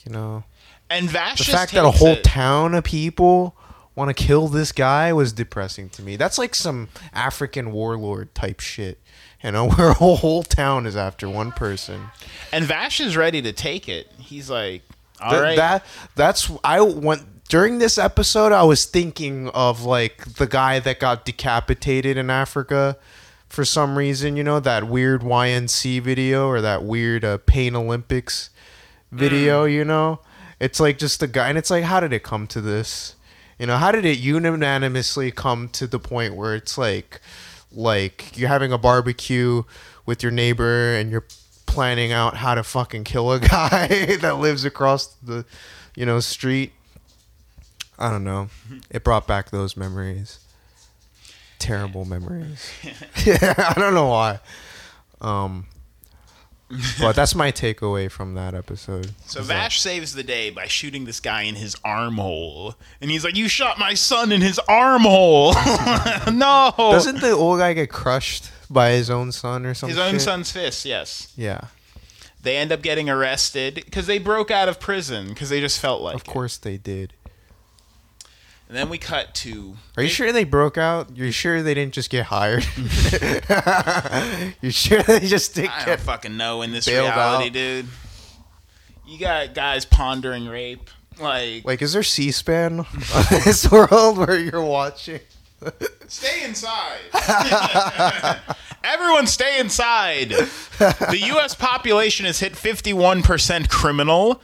You know, And Vash the fact that a whole it. town of people want to kill this guy was depressing to me. That's like some African warlord type shit. You know, where a whole, whole town is after one person. and Vash is ready to take it. He's like, all Th- right. That that's I went during this episode. I was thinking of like the guy that got decapitated in Africa for some reason. You know that weird YNC video or that weird uh, Pain Olympics video. You know, it's like just the guy, and it's like, how did it come to this? You know, how did it unanimously come to the point where it's like, like you're having a barbecue with your neighbor and you're planning out how to fucking kill a guy that lives across the, you know, street. I don't know. It brought back those memories. Terrible memories. yeah, I don't know why. Um, but that's my takeaway from that episode. So Is that- Vash saves the day by shooting this guy in his armhole, and he's like, "You shot my son in his armhole." no, doesn't the old guy get crushed by his own son or something? his own son's fist? Yes, Yeah, they end up getting arrested because they broke out of prison because they just felt like. of course they did. It. And then we cut to. Are you sure they broke out? You're sure they didn't just get hired? you sure they just didn't I don't get? fucking know in this reality, out. dude. You got guys pondering rape, like, Like, is there C-SPAN on this world where you're watching? stay inside. Everyone, stay inside. The U.S. population has hit 51% criminal.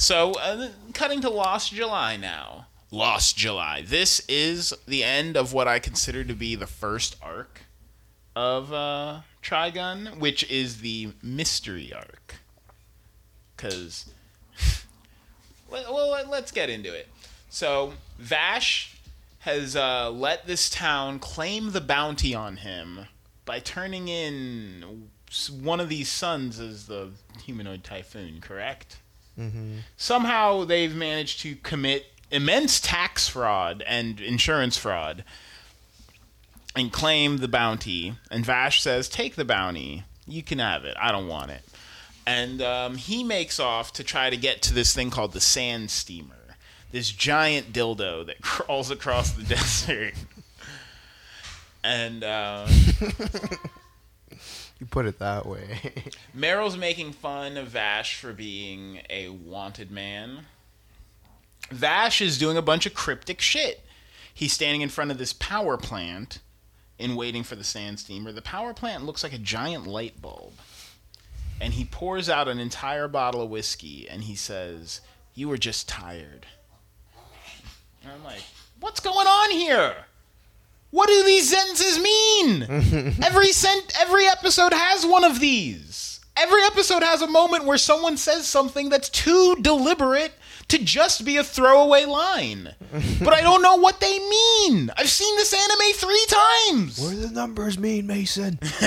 So, uh, cutting to Lost July now. Lost July. This is the end of what I consider to be the first arc of uh, Trigun, which is the mystery arc. Because, well, well, let- let's get into it. So, Vash has uh, let this town claim the bounty on him by turning in one of these sons as the humanoid typhoon, correct? Somehow they've managed to commit immense tax fraud and insurance fraud and claim the bounty. And Vash says, Take the bounty. You can have it. I don't want it. And um, he makes off to try to get to this thing called the Sand Steamer, this giant dildo that crawls across the desert. And uh, You put it that way. Meryl's making fun of Vash for being a wanted man. Vash is doing a bunch of cryptic shit. He's standing in front of this power plant and waiting for the sand steamer. The power plant looks like a giant light bulb. And he pours out an entire bottle of whiskey and he says, You were just tired. And I'm like, What's going on here? What do these sentences mean? every sent every episode has one of these. Every episode has a moment where someone says something that's too deliberate to just be a throwaway line. but I don't know what they mean. I've seen this anime three times. What do the numbers mean, Mason?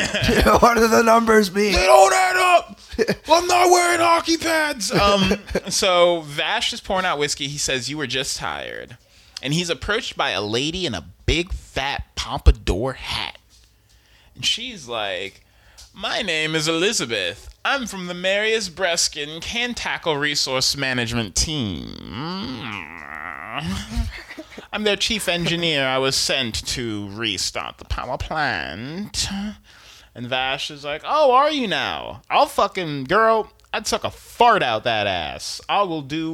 what do the numbers mean? They don't add up. I'm not wearing hockey pads. Um, so Vash is pouring out whiskey. He says, "You were just tired," and he's approached by a lady in a big fat pompadour hat, and she's like, "My name is Elizabeth. I'm from the Marius Breskin Can Tackle Resource Management Team." I'm their chief engineer. I was sent to restart the power plant. And Vash is like, "Oh, are you now? I'll fucking girl. I'd suck a fart out that ass. I will do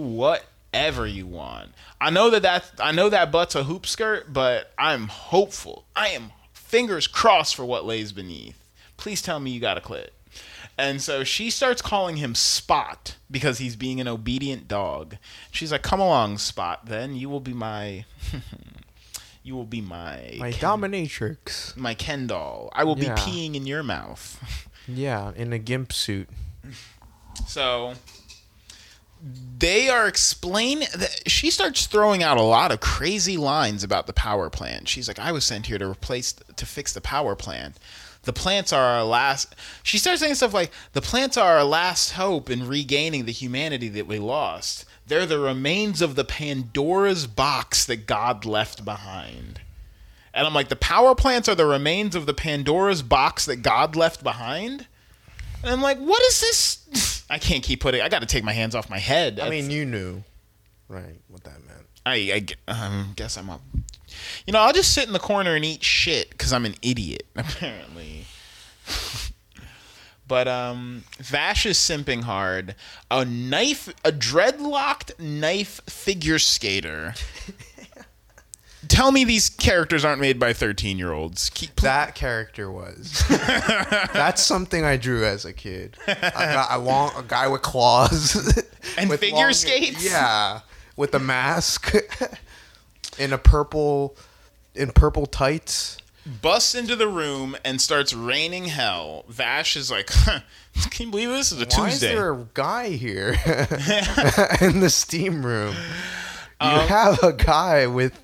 whatever you want. I know that that I know that butt's a hoop skirt, but I'm hopeful. I am fingers crossed for what lays beneath. Please tell me you got a clit." And so she starts calling him Spot because he's being an obedient dog. She's like, "Come along, Spot. Then you will be my, you will be my My Ken- dominatrix. my Ken doll. I will Yeah. be peeing in your mouth." Yeah, in a gimp suit. So they are explaining that she starts throwing out a lot of crazy lines about the power plant. She's like, "I was sent here to replace to fix the power plant. The plants are our last." She starts saying stuff like, "The plants are our last hope in regaining the humanity that we lost. They're the remains of the Pandora's box that God left behind." And I'm like, "The power plants are the remains of the Pandora's box that God left behind?" And I'm like, "What is this?" I can't keep putting. I got to take my hands off my head. I mean, you knew, right, what that meant. I, I um, guess I'm a. You know, I'll just sit in the corner and eat shit because I'm an idiot, apparently. but um, Vash is simping hard. A knife, a dreadlocked knife figure skater. Tell me these characters aren't made by 13 year olds. Keep, That character was. That's something I drew as a kid. I, got, I want a guy with claws And with figure skates? Yeah, with a mask, in a purple, in purple tights. busts into the room and starts raining hell. Vash is like, huh, "Can you believe this is a Why Tuesday?" is there a guy here in the steam room? You Um, have a guy with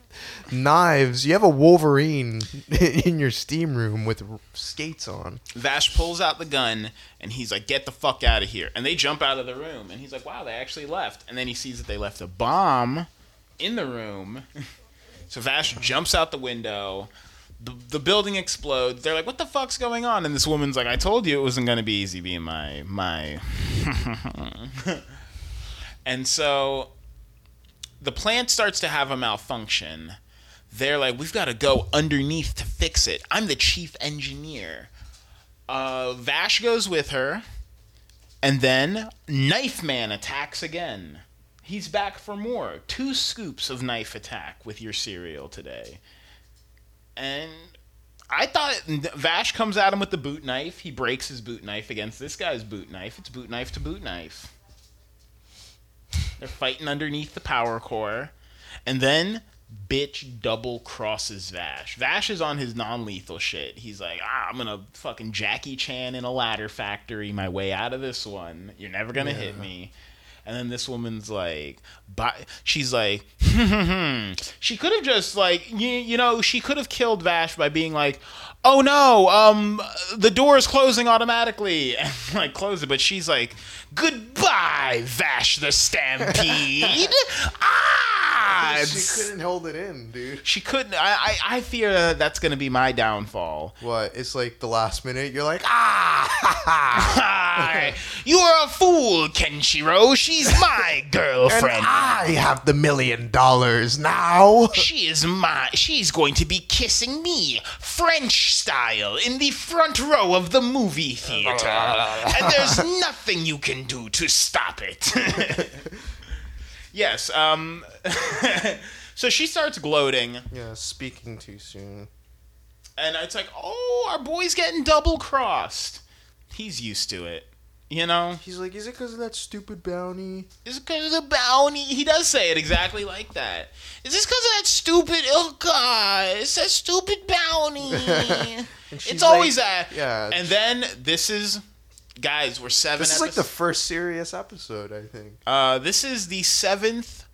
knives. You have a Wolverine in your steam room with skates on. Vash pulls out the gun and he's like, "Get the fuck out of here!" And they jump out of the room, and he's like, "Wow, they actually left." And then he sees that they left a bomb in the room. so Vash jumps out the window. The, the building explodes. They're like, "What the fuck's going on?" And this woman's like, "I told you it wasn't going to be easy being my my." and so the plant starts to have a malfunction. They're like, "We've got to go underneath to fix it." I'm the chief engineer. Uh, Vash goes with her, and then Knife Man attacks again. He's back for more. Two scoops of knife attack with your cereal today. And I thought Vash comes at him with the boot knife. He breaks his boot knife against this guy's boot knife. It's boot knife to boot knife. They're fighting underneath the power core. And then bitch double crosses Vash. Vash is on his non lethal shit. He's like, ah, I'm gonna fucking Jackie Chan in a ladder factory my way out of this one. You're never gonna hit me. And then this woman's like, she's like, hmm, hmm, hmm. she could have just like, you, you know, she could have killed Vash by being like, oh no, um, the door is closing automatically, and like close it. But she's like, goodbye, Vash the Stampede. ah, She couldn't hold it in, dude. she couldn't. I, I, I fear that's gonna be my downfall. What? It's like the last minute. You're like, ah, Hi, you are a fool, Kenshiro. She's my and girlfriend. I have the million dollars now. She is my. She's going to be kissing me, French style, in the front row of the movie theater. and there's nothing you can do to stop it. yes. Um. so she starts gloating, Yeah, speaking too soon. and it's like, oh, our boy's getting double crossed. He's used to it. You know, He's like, is it because of that stupid bounty? is it because of the bounty? He does say it exactly like that. Is this because of that stupid? Oh God, it's that stupid bounty. It's always like- that. yeah. And then this is, guys, we're seven. This is like the first serious episode, I think. Uh, this is the seventh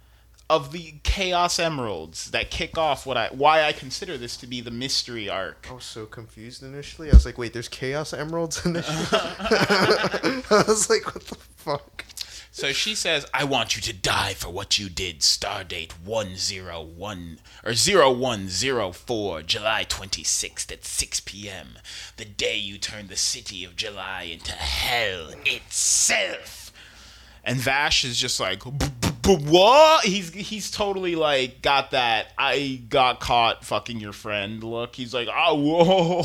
of the Chaos Emeralds that kick off what I why I consider this to be the mystery arc. I was so confused initially. I was like, wait, there's Chaos Emeralds in this? I was like, what the fuck? So she says, I want you to die for what you did. Stardate 101 or 0104, July 26th at 6 p.m. The day you turned the city of July into hell itself. And Vash is just like, "B- b- b- what? He's he's totally like got that I got caught fucking your friend look. He's like, oh, whoa.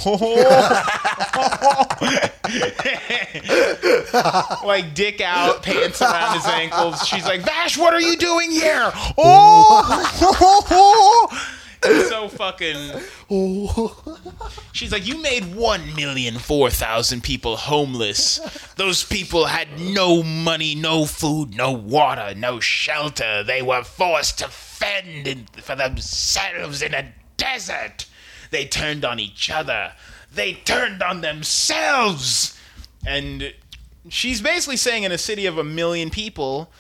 like dick out, pants around his ankles. She's like, Vash, what are you doing here? Oh, so fucking. Oh. She's like, you made one million four thousand people homeless. Those people had no money, no food, no water, no shelter. They were forced to fend in, for themselves in a desert. They turned on each other. They turned on themselves. And she's basically saying in a city of a million people,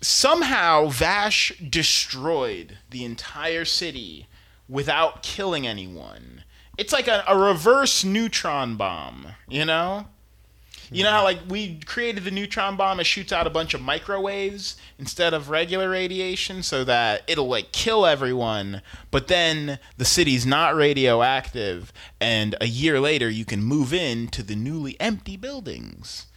somehow Vash destroyed the entire city without killing anyone. It's like a, a reverse neutron bomb, you know? You know how like we created the neutron bomb, it shoots out a bunch of microwaves instead of regular radiation so that it'll like kill everyone, but then the city's not radioactive and a year later you can move in to the newly empty buildings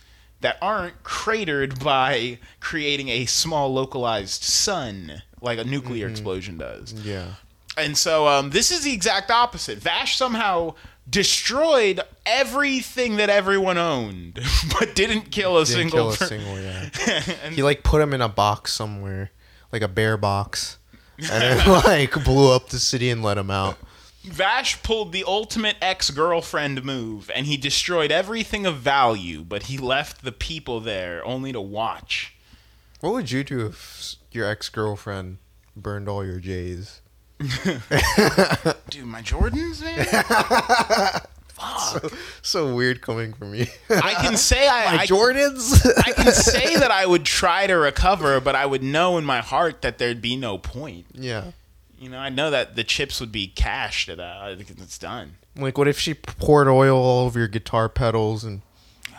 that aren't cratered by creating a small localized sun like a nuclear explosion does. Yeah. And so um, this is the exact opposite. Vash somehow destroyed everything that everyone owned, but didn't kill a Didn't single. kill a single. Yeah. and He like put him in a box somewhere, like a bear box, and then like blew up the city and let him out. Vash pulled the ultimate ex-girlfriend move, and he destroyed everything of value, but he left the people there only to watch. What would you do if your ex girlfriend burned all your J's? Dude, my Jordans, man. Fuck. So weird coming from you. I can say I, My I Jordans. I can say that I would try to recover, but I would know in my heart that there'd be no point. yeah. You know, I know that the chips would be cashed at that. Think it's done. Like, what if she poured oil all over your guitar pedals and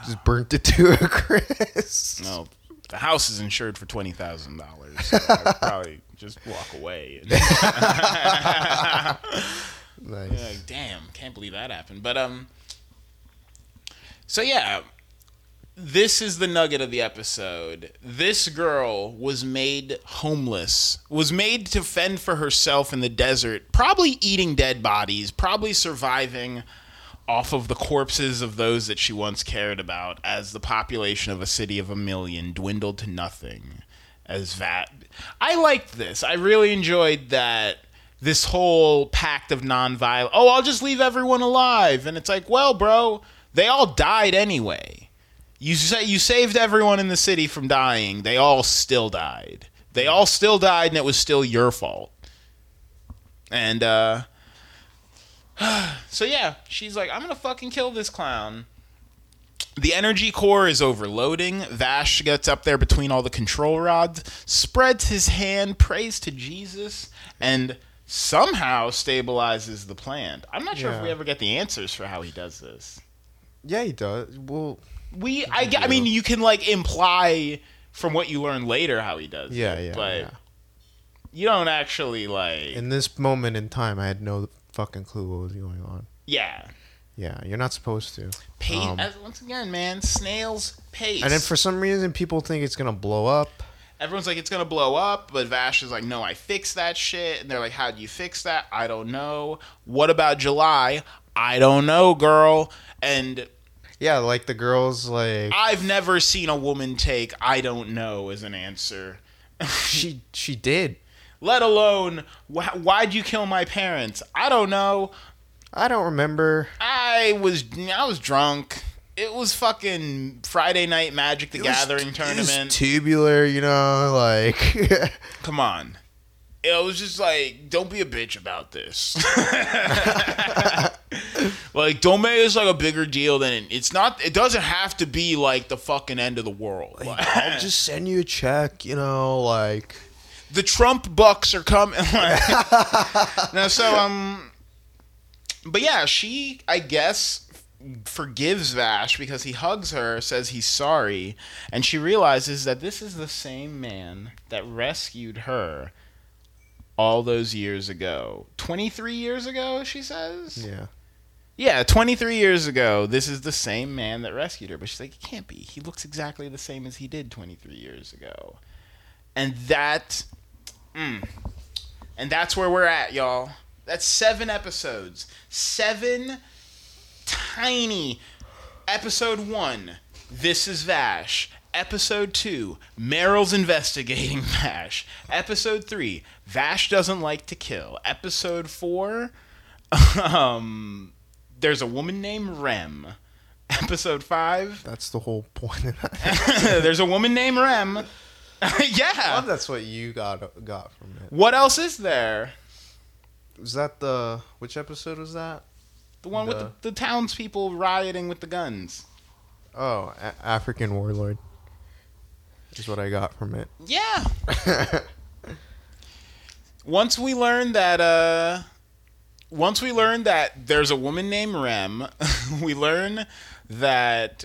just burnt it to a crisp? No, the house is insured for twenty thousand dollars. So I would probably just walk away. And, Nice. like, damn, can't believe that happened. But um, so yeah, this is the nugget of the episode. This girl was made homeless, was made to fend for herself in the desert, probably eating dead bodies, probably surviving off of the corpses of those that she once cared about as the population of a city of a million dwindled to nothing as that I liked this. I really enjoyed that this whole pact of nonviolence. Oh, I'll just leave everyone alive. And it's like, well, bro, they all died anyway. You say you saved everyone in the city from dying. They all still died. They all still died and it was still your fault. And uh so yeah, she's like, I'm gonna fucking kill this clown. The energy core is overloading. Vash gets up there between all the control rods, spreads his hand, prays to Jesus, and somehow stabilizes the plant. I'm not sure if we ever get the answers for how he does this. Yeah, he does. Well, We, I, I mean, you can like imply from what you learn later how he does. yeah, it, yeah, but yeah. you don't actually like. In this moment in time, I had no fucking clue what was going on. yeah, Yeah, you're not supposed to. pace. Um, once again, man, snails pace. And then for some reason, people think it's gonna blow up. Everyone's like, it's gonna blow up, but Vash is like, no, I fixed that shit. And they're like, how do you fix that? I don't know. What about July? I don't know, girl. And Yeah, like the girls, like I've never seen a woman take I don't know as an answer. she she did. Let alone, wh- why'd you kill my parents? I don't know. I don't remember. I was I was drunk. It was fucking Friday night Magic the It Gathering it was tournament. tubular, you know, like Come on. It was just like, don't be a bitch about this. like, don't make like a bigger deal than it, it's not. It doesn't have to be like the fucking end of the world. Like, I'll just send you a check, you know, like the Trump bucks are coming. no, so um, but yeah, she I guess forgives Vash because he hugs her, says he's sorry, and she realizes that this is the same man that rescued her all those years ago. 23 years ago, she says? yeah. Yeah, 23 years ago, this is the same man that rescued her. But she's like, it can't be. He looks exactly the same as he did 23 years ago. And that. Mm, and that's where we're at, y'all. That's seven episodes. Seven tiny. Episode one, This is Vash. Episode two, Meryl's investigating Vash. Episode three, Vash doesn't like to kill. Episode four, um, there's a woman named Rem. Episode five, That's the whole point of that. there's a woman named Rem. yeah. That's what you got got from it. What else is there? Was that the which episode was that? The one with The- the, the townspeople rioting with the guns. Oh, a- African warlord. is what I got from it. Yeah. once we learn that uh once we learn that there's a woman named Rem, we learn that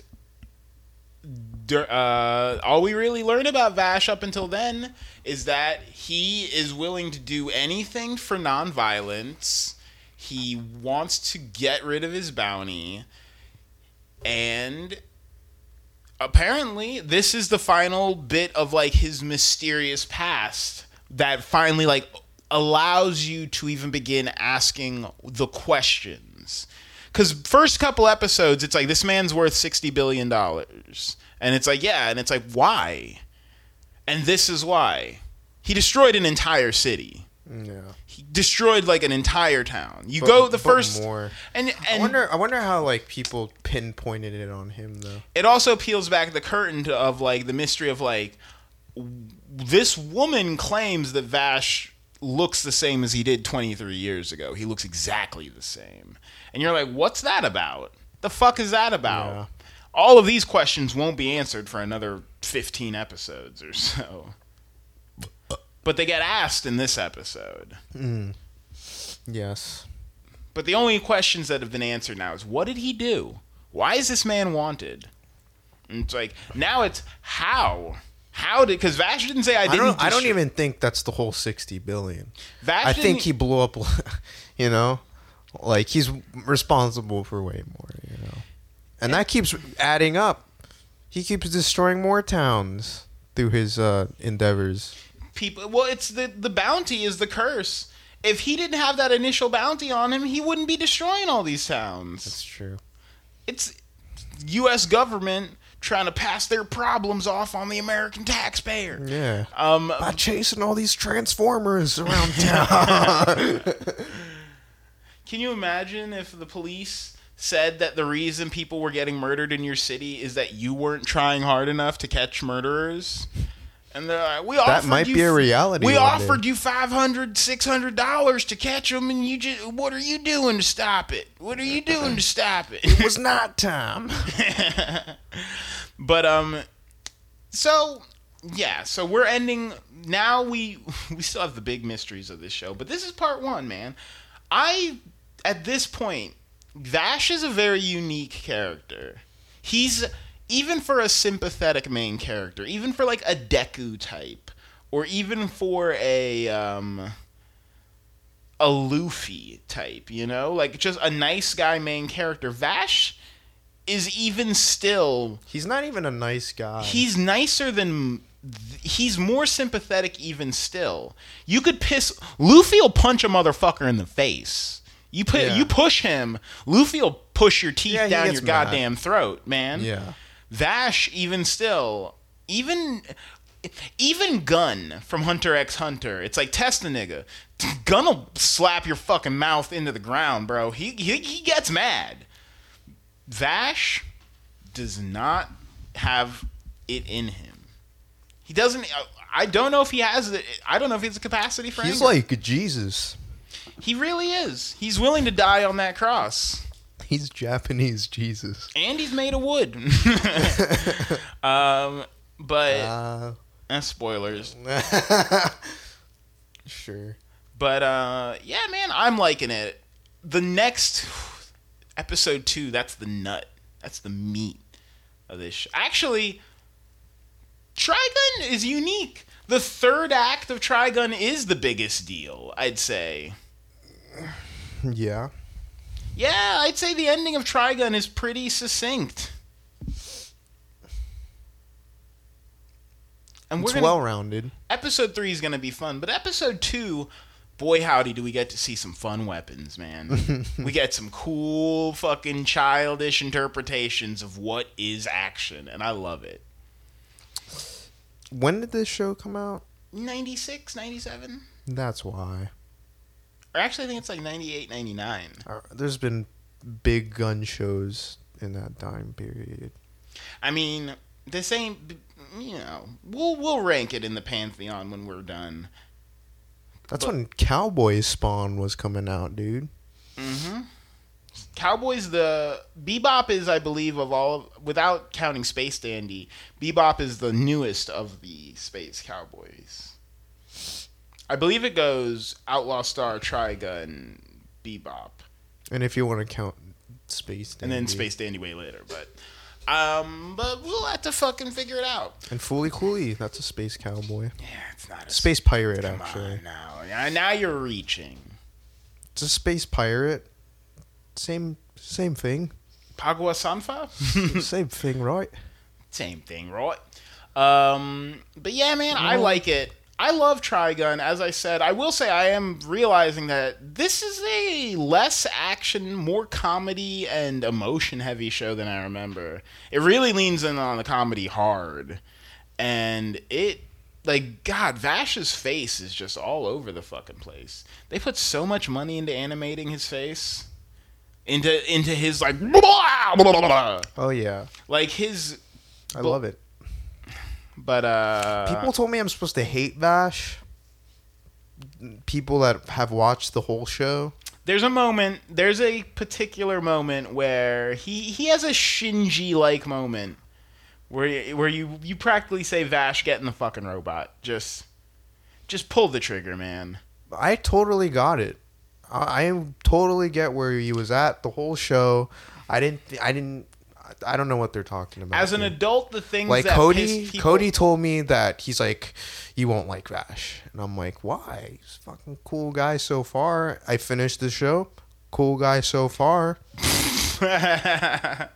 uh, all we really learn about Vash up until then is that he is willing to do anything for nonviolence. He wants to get rid of his bounty. And apparently this is the final bit of like his mysterious past that finally like allows you to even begin asking the questions because first couple episodes it's like this man's worth 60 billion dollars and it's like yeah and it's like why and this is why he destroyed an entire city Yeah. he destroyed like an entire town you But- go the first more. and I and wonder. I wonder how like people pinpointed it on him though. it also peels back the curtain to, of like the mystery of like this woman claims that Vash looks the same as he did 23 years ago. He looks exactly the same. And you're like, "What's that about? The fuck is that about?" Yeah. All of these questions won't be answered for another 15 episodes or so. But they get asked in this episode. Hmm. Yes. But the only questions that have been answered now is what did he do? Why is this man wanted? And it's like now it's how. How did because Vash didn't say I I didn't. don't. I don't even think that's the whole sixty billion. Vash I think he blew up. You know, like he's responsible for way more. You know, and that keeps adding up. He keeps destroying more towns through his uh, endeavors. people. Well, it's the the bounty is the curse. If he didn't have that initial bounty on him, he wouldn't be destroying all these towns. That's true. It's U.S. government trying to pass their problems off on the American taxpayer. Yeah. Um, By chasing all these transformers around town. Can you imagine if the police said that the reason people were getting murdered in your city is that you weren't trying hard enough to catch murderers? And they're like, we That offered might you, be a reality We offered day. you 500 600 dollars to catch them, and you just what are you doing to stop it? What are you doing to stop it? it was not time. But um, so yeah, so we're ending now. We we still have the big mysteries of this show, but this is part one, man. I at this point, Vash is a very unique character. He's even for a sympathetic main character, even for like a Deku type, or even for a um a Luffy type, you know, like just a nice guy main character. Vash is even still He's not even a nice guy. he's nicer than he's more sympathetic even still you could piss luffy will punch a motherfucker in the face you put Yeah. you push him luffy will push your teeth Yeah, down your mad. goddamn throat man yeah. Vash even still even even Gon from hunter x hunter it's like test a nigga Gon will slap your fucking mouth into the ground bro he he, he gets mad Vash does not have it in him. He doesn't. I don't know if he has it. I don't know if he has the capacity for He's anger. like Jesus. he really is. He's willing to die on that cross, He's Japanese Jesus. and he's made of wood. um, but Uh, eh, spoilers. sure. But uh, yeah, man, I'm liking it. The next episode two, that's the nut. That's the meat of this. Show. Actually, Trigun is unique. The third act of Trigun is the biggest deal, I'd say. Yeah. Yeah, I'd say the ending of Trigun is pretty succinct. And It's well rounded. episode three is gonna be fun, but episode two, boy howdy, do we get to see some fun weapons, man. we get some cool fucking childish interpretations of what is action, and I love it. When did this show come out? 96, 97? That's why. Or actually, I think it's like 98, 99. Uh, There's been big gun shows in that time period. I mean, this ain't, you know, we'll, we'll rank it in the pantheon when we're done. That's But- when Cowboys Spawn was coming out, dude. Mm-hmm. Cowboys the Bebop is I believe of all of, without counting Space Dandy, Bebop is the newest of the Space Cowboys. I believe it goes Outlaw Star, Trigun, Bebop, And if you want to count Space and then Space Dandy way later, but um but we'll have to fucking figure it out. And Fooly Cooly, that's a space cowboy. Yeah, it's not a Space pirate, Come actually. on now. Now- Now you're reaching. It's a space pirate. Same same thing. Pagua Sanfa? same thing, right? Same thing, right? Um, but yeah, man, I like it. I love Trigun. As I said, I will say I am realizing that this is a less action, more comedy and emotion heavy show than I remember. It really leans in on the comedy hard. And it like God, Vash's face is just all over the fucking place. They put so much money into animating his face. Into into his like blah, blah, blah, blah. Oh yeah, like his I love it. But uh People told me I'm supposed to hate Vash. People that have watched the whole show. there's a moment there's a particular moment where he he has a Shinji like moment where where you you practically say Vash get in the fucking robot just just pull the trigger man I totally got it. I, I totally get where he was at the whole show. I didn't. I didn't. I don't know what they're talking about. as an dude. adult the things like that Cody, people- Cody told me that he's like, you won't like Vash, and I'm like, why? He's a fucking cool guy so far. I finished the show, cool guy so far.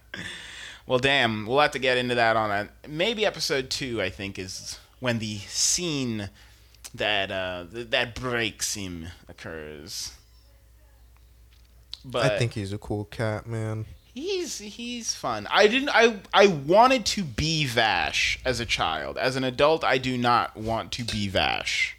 well damn we'll have to get into that on a maybe episode 2 I think is when the scene that uh th- that breaks him occurs but I think he's a cool cat, man. He's he's fun. I didn't I I wanted to be Vash as a child. As an adult, I do not want to be Vash.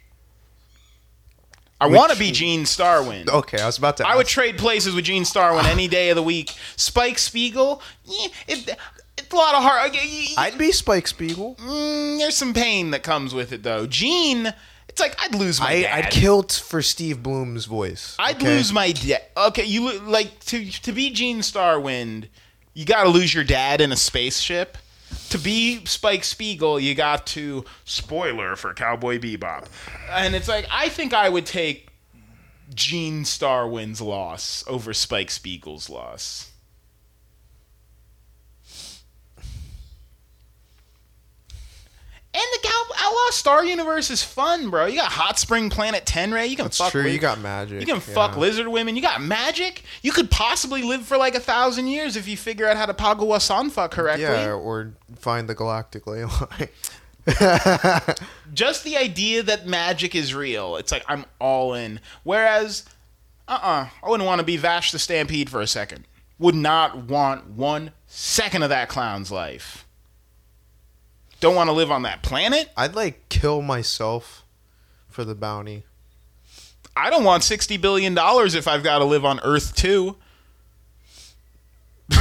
I want to be Gene Starwind. Okay, I was about to. I would trade places with Gene Starwind any day of the week. Spike Spiegel, yeah, it, it's a lot of hard. I'd be Spike Spiegel. mm, there's some pain that comes with it though. Gene, it's like I'd lose my I, dad. I'd kill t- for Steve Blum's voice. I'd okay? lose my dad. Okay, you lo- like to to be Gene Starwind, you got to lose your dad in a spaceship. To be Spike Spiegel, you got to spoiler for Cowboy Bebop, and it's like I think I would take Gene Starwind's loss over Spike Spiegel's loss. And the Cow- Outlaw Star universe is fun, bro. You got Hot Spring Planet Tenray. You can That's fuck true. You got magic. you can fuck yeah. lizard women. You got magic. You could possibly live for like a thousand years if you figure out how to Pagawa Sanfa correctly. Yeah, or find the galactic ley line. Just the idea that magic is real. It's like I'm all in. Whereas, uh uh I wouldn't want to be Vash the Stampede for a second. Would not want one second of that clown's life. Don't want to live on that planet. I'd like kill myself for the bounty. I don't want sixty billion dollars if I've got to live on Earth too.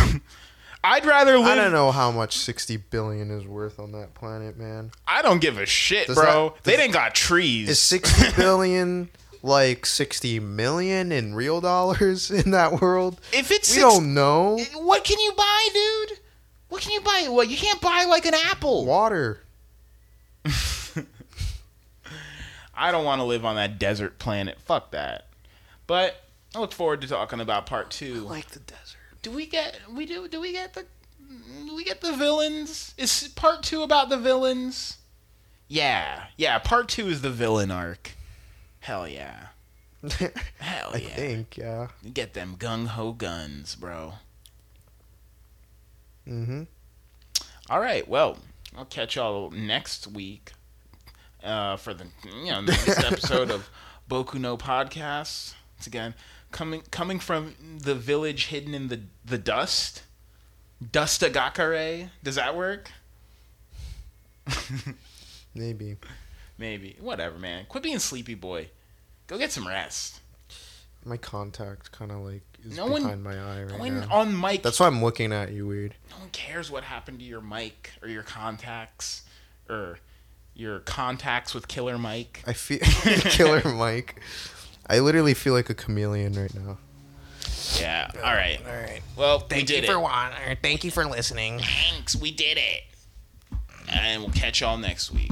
I'd rather live. I don't know how much sixty billion is worth on that planet, man. I don't give a shit, Does bro. that- they didn't got trees. Is sixty billion like sixty million in real dollars in that world? if it's We don't know. what can you buy, dude? What can you buy? Well, you can't buy like an apple. Water. I don't want to live on that desert planet. Fuck that. But I look forward to talking about part two. Like the desert. do we get we do do we get the do we get the villains? Is part two about the villains? Yeah, yeah. Part two is the villain arc. Hell yeah. Hell yeah. I yeah. think, yeah. Get them gung ho guns, bro. Mm-hmm. All right. Well, I'll catch y'all next week uh, for the you know next episode of Boku no Podcast. It's again coming coming from the village hidden in the the dust. Dustagakare. Does that work? Maybe. Maybe. Whatever, man. Quit being sleepy boy. Go get some rest. My contact kind of like is No one- behind my eye right No one now. on mic. That's why I'm looking at you weird. no one cares what happened to your mic or your contacts or your contacts with Killer Mike. I feel Killer Mike. I literally feel like a chameleon right now. Yeah. All right. All right. Well, we Thank did you for it. wa- or Thank you for listening. Thanks. We did it. And we'll catch y'all next week.